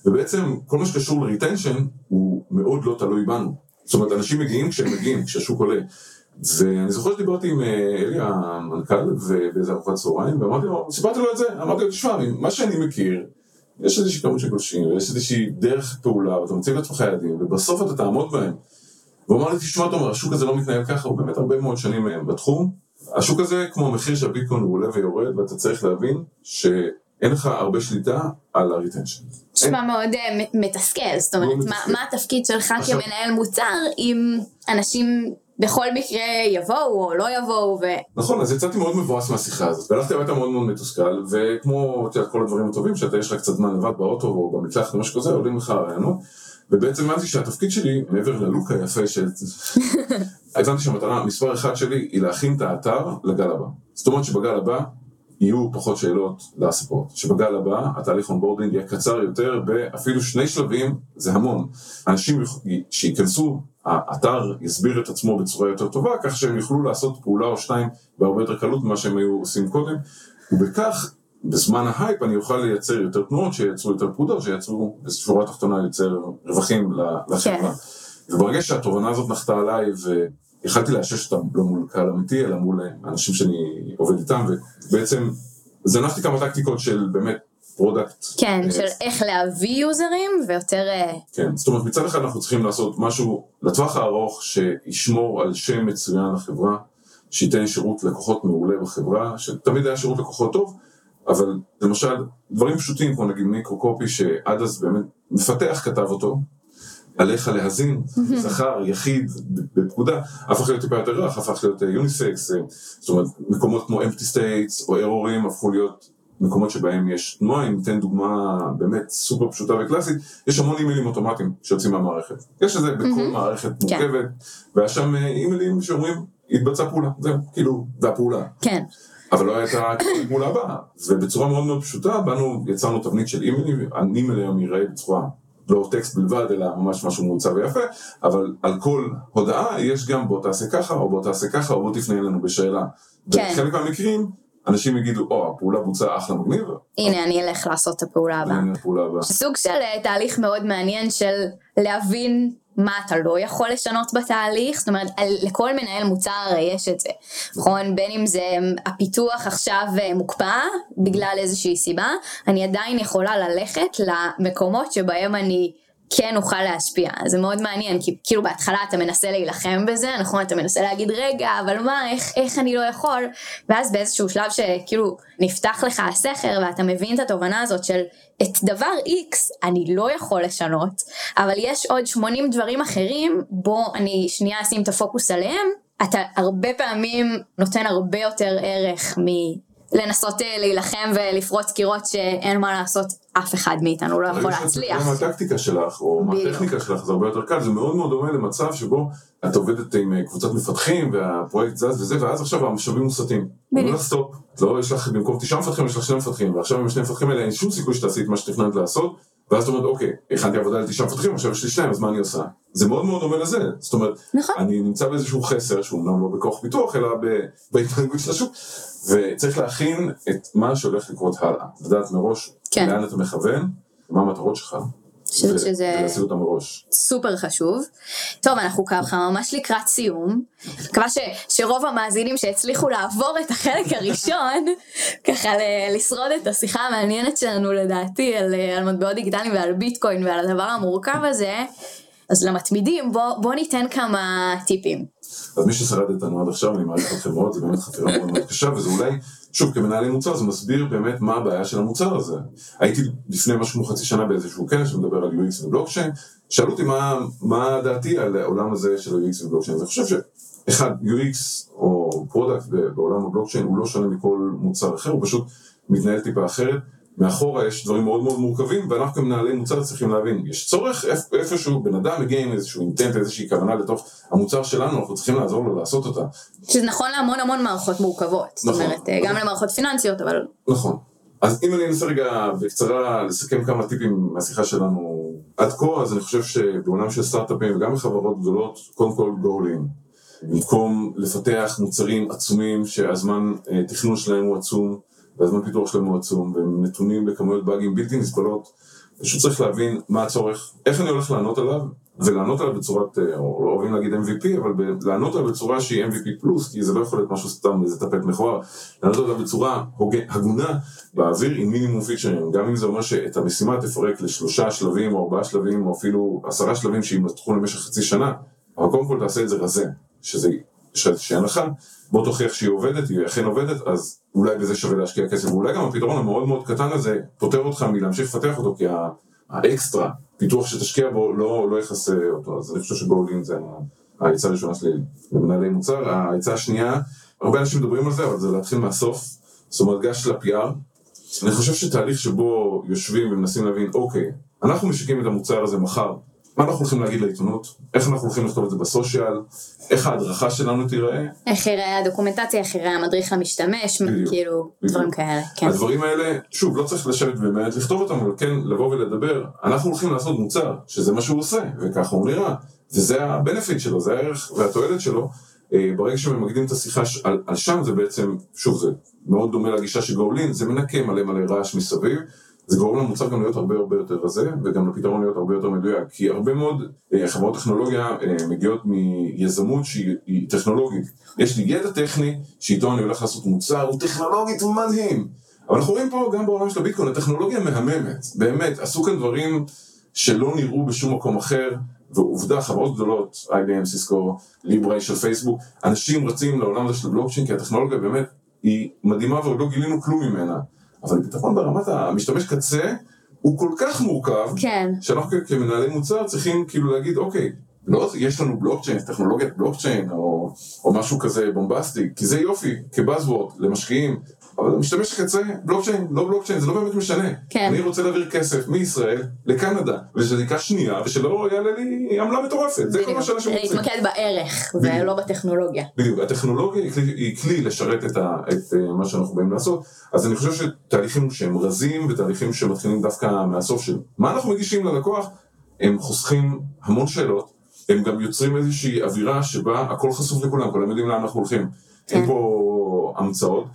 ובעצם כל מה שקשור לריטנשן הוא מאוד לא תלוי בנו. זאת אומרת אנשים מגיעים כשהם מגיעים, כשהשוק עולה. ואני זוכר שדיברתי עם אה, אלי המנכ"ל ובאיזה ארוחת צהריים ואמרתי לו, סיפרתי לו את זה, אמרתי לו תשמע, מה שאני מכיר יש איזושהי כמות של גולשים, ויש איזושהי דרך פעולה, ואתה מציב לעצמך יעדים, ובסוף אתה תעמוד בהם. והוא אמר לי, תשמע, תומר, השוק הזה לא מתנהל ככה, הוא באמת הרבה מאוד שנים מהם בתחום. השוק הזה, כמו המחיר של הביטקוין, הוא עולה ויורד, ואתה צריך להבין שאין לך הרבה שליטה על הריטנשן. נשמע מאוד מ- מתסכל זאת אומרת מה, התפקיד שלך כמנהל מוצר אם אנשים בכל מקרה יבואו או לא יבואו ו... נכון, אז יצאתי מאוד מבואס מהשיחה הזאת, והלכתי הביתה מאוד מאוד מתוסכל, וכמו, כל הדברים הטובים, שאתה יש לך קצת זמן לבד באוטו או במקלחת או משהו כזה, עולים לך הרעיונות, ובעצם הבנתי שהתפקיד שלי, מעבר ללוק היפה ש... הבנתי שהמטרה מספר אחת שלי היא להכין את האתר לגל הבא. זאת אומרת שבגל הבא יהיו פחות שאלות ל support. שבגל הבא התהליך onboarding יהיה קצר יותר באפילו שני שלבים, זה המון. אנשים שייכנסו, האתר יסביר את עצמו בצורה יותר טובה, כך שהם יוכלו לעשות פעולה או שתיים בהרבה יותר קלות ממה שהם היו עושים קודם, ובכך בזמן ההייפ אני אוכל לייצר יותר תנועות שייצרו יותר פקודות, שייצרו בשורה התחתונה יותר רווחים לחברה. וברגע שהתובנה הזאת נחתה עליי ויכלתי לאשש אותם לא מול קהל אמיתי, אלא מול אנשים שאני עובד איתם, ובעצם זנחתי כמה טקטיקות של באמת product. כן אה, של איך להביא יוזרים ויותר אה, כן, זאת אומרת מצד אחד אנחנו צריכים לעשות משהו לטווח הארוך שישמור על שם מצוין לחברה, שייתן שירות לקוחות מעולה בחברה, שתמיד היה שירות לקוחות טוב, אבל למשל דברים פשוטים כמו נגיד מיקרו קופי שעד אז באמת מפתח כתב אותו, עליך להזין, זכר, יחיד, בפקודה, הפך להיות טיפה יותר רך, הפך להיות יוניסקס, זאת אומרת מקומות כמו empty states או ארורים הפכו להיות מקומות שבהם יש תנועה, אם ניתן דוגמה באמת סופר פשוטה וקלאסית, יש המון אימיילים אוטומטיים שיוצאים מהמערכת. יש את זה בכל מהמם. מערכת כן. מורכבת, והיה שם אה, אימיילים שאומרים, התבצעה פעולה, זהו, כאילו, והפעולה. כן אבל לא הייתה פעולה הבאה. ובצורה מאוד מאוד פשוטה, באנו, יצרנו תבנית של אימיילים, האימייל היום ייראה בצורה לא טקסט בלבד, אלא ממש משהו מעוצב ויפה, אבל על כל הודעה יש גם בוא תעשה ככה, או בוא תעשה ככה, או בוא תפנה אלינו בשאלה. כן. בחלק מהמקרים, אנשים יגידו, או, הפעולה בוצעה אחלה מגניב, הנה אני אלך לעשות את הפעולה הבאה. הנה הפעולה הבאה. סוג של אה, תהליך מאוד מעניין של להבין מה אתה לא יכול לשנות בתהליך, זאת אומרת לכל מנהל מוצר הרי יש את זה, נכון? בין אם זה הפיתוח עכשיו אה, מוקפא בגלל איזושהי סיבה, אני עדיין יכולה ללכת למקומות שבהם אני כן אוכל להשפיע, זה מאוד מעניין, כי כאילו בהתחלה אתה מנסה להילחם בזה, נכון? אתה מנסה להגיד רגע, אבל מה, איך, איך אני לא יכול? ואז באיזשהו שלב שכאילו נפתח לך הסכר ואתה מבין את התובנה הזאת של את דבר X אני לא יכול לשנות, אבל יש עוד 80 דברים אחרים, בוא אני שנייה אשים את הפוקוס עליהם, אתה הרבה פעמים נותן הרבה יותר ערך. לנסות אה, להילחם ולפרוץ קירות שאין מה לעשות, אף אחד מאיתנו לא יכול להצליח. מתחילה מהטקטיקה שלך, או בדיוק. מהטכניקה שלך, זה הרבה יותר קל, זה מאוד מאוד דומה למצב שבו את עובדת עם אה, קבוצת מפתחים, והפרויקט זז וזה, ואז עכשיו המשאבים מוסטים. בדיוק. לא סטופ, לא, יש לך במקום תשעה מפתחים, יש לך שני מפתחים, ועכשיו עם השני מפתחים האלה אין שום סיכוי שתעשי את מה שתכננת לעשות, ואז את אומרת, אוקיי, הכנתי עבודה לתשעה מפתחים, עכשיו יש לי שניים, אז מה אני עושה? זה מאוד מאוד דומה לזה, זאת אומרת, נכון. אני נמצא באיזשהו חסר, שהוא אומנם לא בכוח פיתוח, אלא בהתנהגות של השוק, וצריך להכין את מה שהולך לקרות הלאה, לדעת מראש כן. לאן אתה מכוון, מה המטרות שלך, חושבת שזה-. סופר חשוב. טוב, אנחנו ככה ממש לקראת סיום. מקווה ש, שרוב המאזינים שהצליחו לעבור את החלק הראשון, ככה ל- לשרוד את השיחה המעניינת שלנו לדעתי על, על מטבעות דיגיטליים ועל ביטקוין ועל הדבר המורכב הזה, אז למתמידים בוא, בוא ניתן כמה טיפים. אז מי ששרד איתנו עד עכשיו, אני מעריך אתכם מאוד, זה באמת חקירה מאוד מאוד קשה, וזה אולי, שוב, כמנהלי מוצר, זה מסביר באמת מה הבעיה של המוצר הזה. הייתי לפני משהו כמו חצי שנה באיזשהו כנס שמדבר על UX ובלוקצ'יין, שאלו אותי מה, מה דעתי על העולם הזה של UX ובלוקצ'יין, אז אני חושב שאחד, UX או product בעולם הבלוקצ'יין הוא לא שונה מכל מוצר אחר, הוא פשוט מתנהל טיפה אחרת. מאחורה יש דברים מאוד מאוד מורכבים, ואנחנו כמנהלי מוצר צריכים להבין, יש צורך איפ- איפשהו, בן אדם מגיע עם איזשהו אינטנט, איזושהי כוונה לתוך המוצר שלנו, אנחנו צריכים לעזור לו לעשות אותה. שזה נכון להמון המון מערכות מורכבות. זאת נכון. אומרת, אה, גם למערכות פיננסיות, אבל נכון. אז אם אני אנסה רגע בקצרה לסכם כמה טיפים מהשיחה שלנו עד כה, אז אני חושב שבעולם של סטארט-אפים וגם בחברות גדולות, קודם כל גולין. במקום לפתח מוצרים עצומים שהזמן אה, תכנון שלהם הוא עצום, והזמן פיתוח שלהם הוא עצום, והם נתונים בכמויות באגים בלתי נסבלות, פשוט צריך להבין מה הצורך, איך אני הולך לענות עליו, ולענות עליו בצורת, אה, או לא אוהבים להגיד MVP, אבל לענות עליו בצורה שהיא MVP פלוס, כי זה לא יכול להיות משהו סתם, איזה טפט מכוער, לענות עליו בצורה הגונה, באוויר עם מינימום פיצ'רים, גם אם זה אומר שאת המשימה תפרק לשלושה שלבים, או ארבעה שלבים, או אפילו עשרה שלבים שימתחו למשך חצי שנה, אבל קודם כל תעשה את זה רזה, שזה, יש לך איזושהי הנחה, בוא תוכיח שהיא עובדת, היא אכן עובדת, אז אולי בזה שווה להשקיע כסף, ואולי גם הפתרון המאוד מאוד קטן הזה פותר אותך מלהמשיך לפתח אותו, כי האקסטרה, פיתוח שתשקיע בו, לא, לא יכסה אותו, אז אני חושב שגולדין זה העצה הראשונה שלי למנהלי מוצר, העצה השנייה, הרבה אנשים מדברים על זה, אבל זה להתחיל מהסוף, זאת אומרת גש ל-PR, אני חושב שתהליך שבו יושבים ומנסים להבין, אוקיי, אנחנו משיקים את המוצר הזה מחר, מה אנחנו הולכים להגיד לעיתונות, איך אנחנו הולכים לכתוב את זה בסושיאל, איך ההדרכה שלנו תיראה, איך יראה הדוקומנטציה, איך יראה המדריך בדיוק. כאילו, בדיוק. דברים כאלה, כן. הדברים האלה, שוב, לא צריך לשבת באמת לכתוב אותם, אבל כן לבוא ולדבר. אנחנו הולכים לעשות מוצר, שזה מה שהוא עושה, וככה הוא נראה. וזה ה-benefit שלו, זה הערך והתועלת שלו. אה, ברגע שממקדים את השיחה על, על שם, זה בעצם, שוב, זה מאוד דומה לגישה של גאולין, זה מנקה מלא מלא רעש מסביב. זה גורם למוצר גם להיות הרבה הרבה יותר רזה, וגם לפתרון להיות הרבה יותר מדויק. כי הרבה מאוד אה, חברות טכנולוגיה אה, מגיעות מיזמות שהיא היא טכנולוגית. יש לי ידע טכני, שאיתו אני הולך לעשות מוצר, הוא טכנולוגית מדהים. אבל אנחנו רואים פה גם בעולם של הביטקוין, הטכנולוגיה מהממת, באמת, עשו כאן דברים שלא נראו בשום מקום אחר, ועובדה, חברות גדולות, IBM, סיסקו, ליברה של פייסבוק, אנשים רצים לעולם הזה של בלוקצ'יין, כי הטכנולוגיה באמת היא מדהימה ועוד לא גילינו כלום ממנה. אבל פתרון ברמת המשתמש קצה הוא כל כך מורכב, כן. שאנחנו כמנהלי מוצר צריכים כאילו להגיד, אוקיי, לא יש לנו בלוקצ'יין, טכנולוגיית בלוקצ'יין, או, או משהו כזה בומבסטי, כי זה יופי, כבאזוורד, למשקיעים, אבל המשתמש הקצה, בלוקצ'יין, לא בלוקצ'יין, זה לא באמת משנה. כן. אני רוצה להעביר כסף מישראל לקנדה, ושזה ייקח שנייה, ושלא יעלה לי עמלה מטורפת, זה כל מה שאנשים רוצים. להתמקד בערך. ולא בטכנולוגיה. בדיוק, הטכנולוגיה היא כלי, היא כלי לשרת את, ה, את אה, מה שאנחנו באים לעשות, אז אני חושב שתהליכים שהם רזים ותהליכים שמתחילים דווקא מהסוף של מה אנחנו מגישים ללקוח, הם חוסכים המון שאלות, הם גם יוצרים איזושהי אווירה שבה הכל חשוף לכולם, כולם יודעים לאן אנחנו הולכים, כן. אין פה המצאות,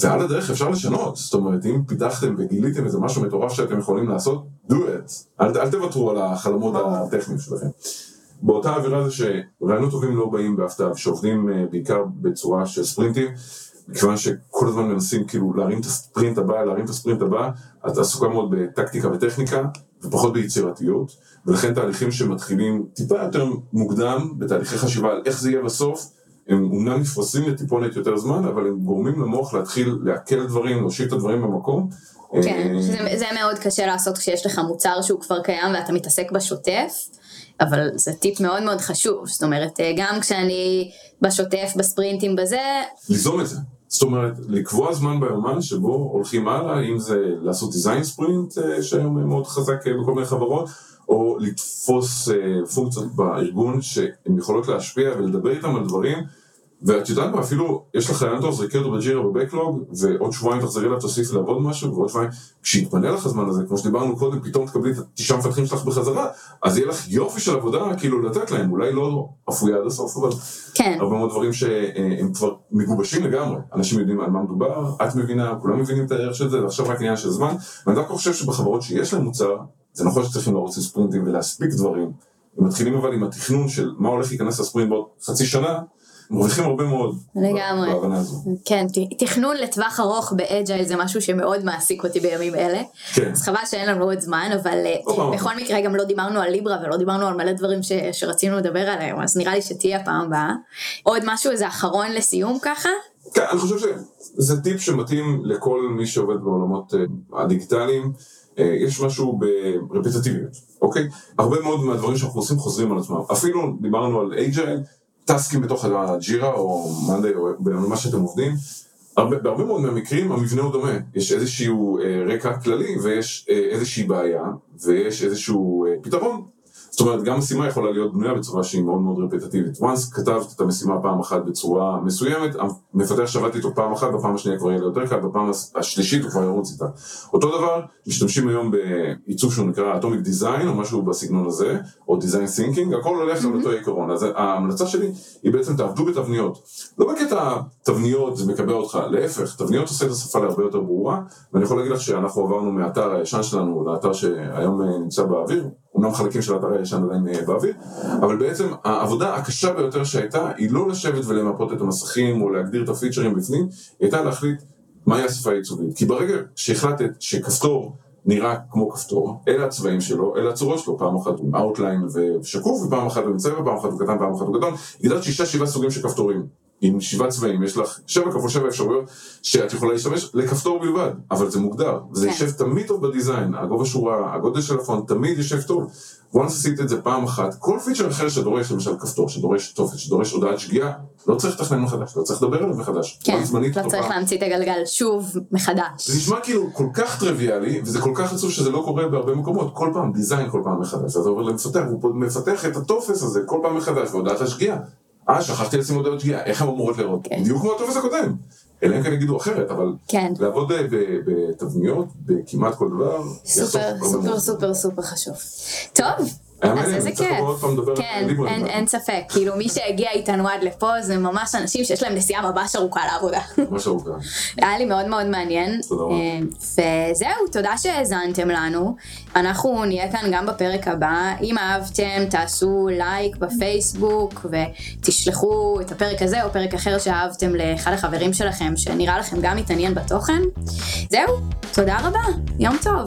ועל הדרך אפשר לשנות, זאת אומרת אם פיתחתם וגיליתם איזה משהו מטורף שאתם יכולים לעשות, do it, אל, אל תוותרו על החלומות הטכניים שלכם. באותה אווירה זה שרעיונות טובים לא באים בהפתעה, שעובדים אה, בעיקר בצורה של ספרינטים, מכיוון שכל הזמן מנסים כאילו להרים את הספרינט הבא, להרים את הספרינט הבא, את עסוקה מאוד בטקטיקה וטכניקה, ופחות ביצירתיות, ולכן תהליכים שמתחילים טיפה יותר מוקדם, בתהליכי חשיבה על איך זה יהיה בסוף, הם אומנם נפרסים לטיפונת יותר זמן, אבל הם גורמים למוח להתחיל לעכל דברים, להושיב את הדברים במקום. כן, אה, שזה, זה מאוד קשה לעשות כשיש לך מוצר שהוא כבר קיים ואתה מתעסק בשוטף, אבל זה טיפ מאוד מאוד חשוב, זאת אומרת, אה, גם כשאני בשוטף, בספרינטים, בזה, ליזום את זה. זאת אומרת, לקבוע זמן ביומן שבו הולכים הלאה, אם זה לעשות דיזיין ספרינט שהיום מאוד חזק בכל מיני חברות, או לתפוס פונקציות בארגון שהן יכולות להשפיע ולדבר איתם על דברים. ואת יודעת מה, אפילו יש לך רעיון טוב, זרקי אותו בג'ירה בבקלוג, ועוד שבועיים תחזרי אליו, תוסיף לעבוד משהו, ועוד שבועיים, כשיתפנה לך הזמן הזה, כמו שדיברנו קודם, פתאום תקבלי את התשעה מפתחים שלך בחזרה, אז יהיה לך יופי של עבודה, כאילו לתת להם, אולי לא אפויה עד הסוף, אבל כן. הרבה מאוד דברים שהם כבר מגובשים לגמרי, אנשים יודעים על מה מדובר, את מבינה, כולם מבינים את הערך של זה, ועכשיו רק עניין של זמן, ואני דווקא חושב שבחברות שיש להם מוצר, זה נכון שצריכים לרוץ ספרינטים ולהספיק דברים, ומתחילים אבל עם התכנון של מה הולך להיכנס לספרינט בעוד חצי שנה, מרוויחים הרבה מאוד. לגמרי. בהבנה הזו. כן, תכנון לטווח ארוך באג'ייל זה משהו שמאוד מעסיק אותי בימים אלה. כן. אז חבל שאין לנו עוד זמן, אבל אה. בכל מקרה גם לא דיברנו על ליברה ולא דיברנו על מלא דברים ש- שרצינו לדבר עליהם, אז נראה לי שתהיה הפעם הבאה. עוד משהו, איזה אחרון לסיום ככה? כן, אני חושב שזה טיפ שמתאים לכל מי שעובד בעולמות אה, הדיגיטליים. אה, יש משהו ברפטטיביות, אוקיי? הרבה מאוד מהדברים שאנחנו עושים חוזרים על עצמם. אפילו דיברנו על אייג'ייל, טסקים בתוך הג'ירה או מאנדיי או במה שאתם עובדים. הרבה, בהרבה מאוד מהמקרים המבנה הוא דומה, יש איזשהו אה, רקע כללי ויש אה, איזושהי בעיה ויש איזשהו אה, פתרון. זאת אומרת, גם משימה יכולה להיות בנויה בצורה שהיא מאוד מאוד רפטטיבית. once כתבת את המשימה פעם אחת בצורה מסוימת, המפתח שעבדתי איתו פעם אחת, בפעם השנייה כבר יהיה לו יותר קל, בפעם השלישית הוא כבר ירוץ איתה. אותו דבר, משתמשים היום בעיצוב שהוא נקרא Atomic Design או משהו בסגנון הזה, או Design Thinking, הכל הולך על אותו עיקרון. אז ההמלצה שלי היא בעצם תעבדו בתבניות. לא בקטע תבניות זה מקבע אותך, להפך, תבניות עושה את השפה להרבה יותר ברורה, ואני יכול להגיד לך שאנחנו עברנו מהאתר הישן שלנו לאתר שהיום אה, נמצא באוויר, אומנם חלקים של האתר הישן עדיין אה, באוויר, אבל בעצם העבודה הקשה ביותר שהייתה היא לא לשבת ולמפות את המסכים או להגדיר את הפיצ'רים בפנים, היא הייתה להחליט מהי השפה העיצובית. כי ברגע שהחלטת שכפתור נראה כמו כפתור, אלה הצבעים שלו, אלה הצורות שלו, פעם אחת הוא outline ושקוף, ופעם אחת הוא עם צבע, פעם אחת הוא קטן, פעם אחת הוא גדול, הגדרת שישה שבעה סוגים של כפתורים. עם שבעה צבעים, יש לך שבע כפול שבע אפשרויות שאת יכולה להשתמש לכפתור בלבד, אבל זה מוגדר, זה כן. יושב תמיד טוב ב design, הגובה שורה, הגודל של הפונט תמיד יושב טוב. once עשית את זה פעם אחת, כל פיצ'ר אחר שדורש למשל כפתור, שדורש טופס, שדורש הודעת שגיאה, לא צריך לתכנן מחדש, לא צריך לדבר עליו מחדש. כן, לא צריך פעם. להמציא את הגלגל שוב מחדש. זה נשמע כאילו כל כך טריוויאלי, וזה כל כך עצוב שזה לא קורה בהרבה מקומות, כל פעם design כל פעם מחדש, אז עובר למפתח, הוא מפתח את הטופס הזה כל פעם מחדש, והודעת השגיאה. אה, שכחתי לשים הודעות שגיאה, איך הן אמורות לראות? כן. בדיוק כמו הטופס הקודם. אלא אם כן יגידו אחרת, אבל כן. לעבוד אה, בתבניות, בכמעט כל דבר, סופר סופר. סופר סופר חשוב. טוב, אז איזה כיף. כן, אין- ספק. כאילו מי שהגיע איתנו עד לפה זה ממש אנשים שיש להם נסיעה ממש ארוכה לעבודה. ממש ארוכה. היה לי מאוד מאוד מעניין. אה, וזהו, תודה שהאזנתם לנו. אנחנו נהיה כאן גם בפרק הבא. אם אהבתם, תעשו לייק בפייסבוק ותשלחו את הפרק הזה או פרק אחר שאהבתם לאחד החברים שלכם שנראה לכם גם מתעניין בתוכן. זהו, תודה רבה, יום טוב.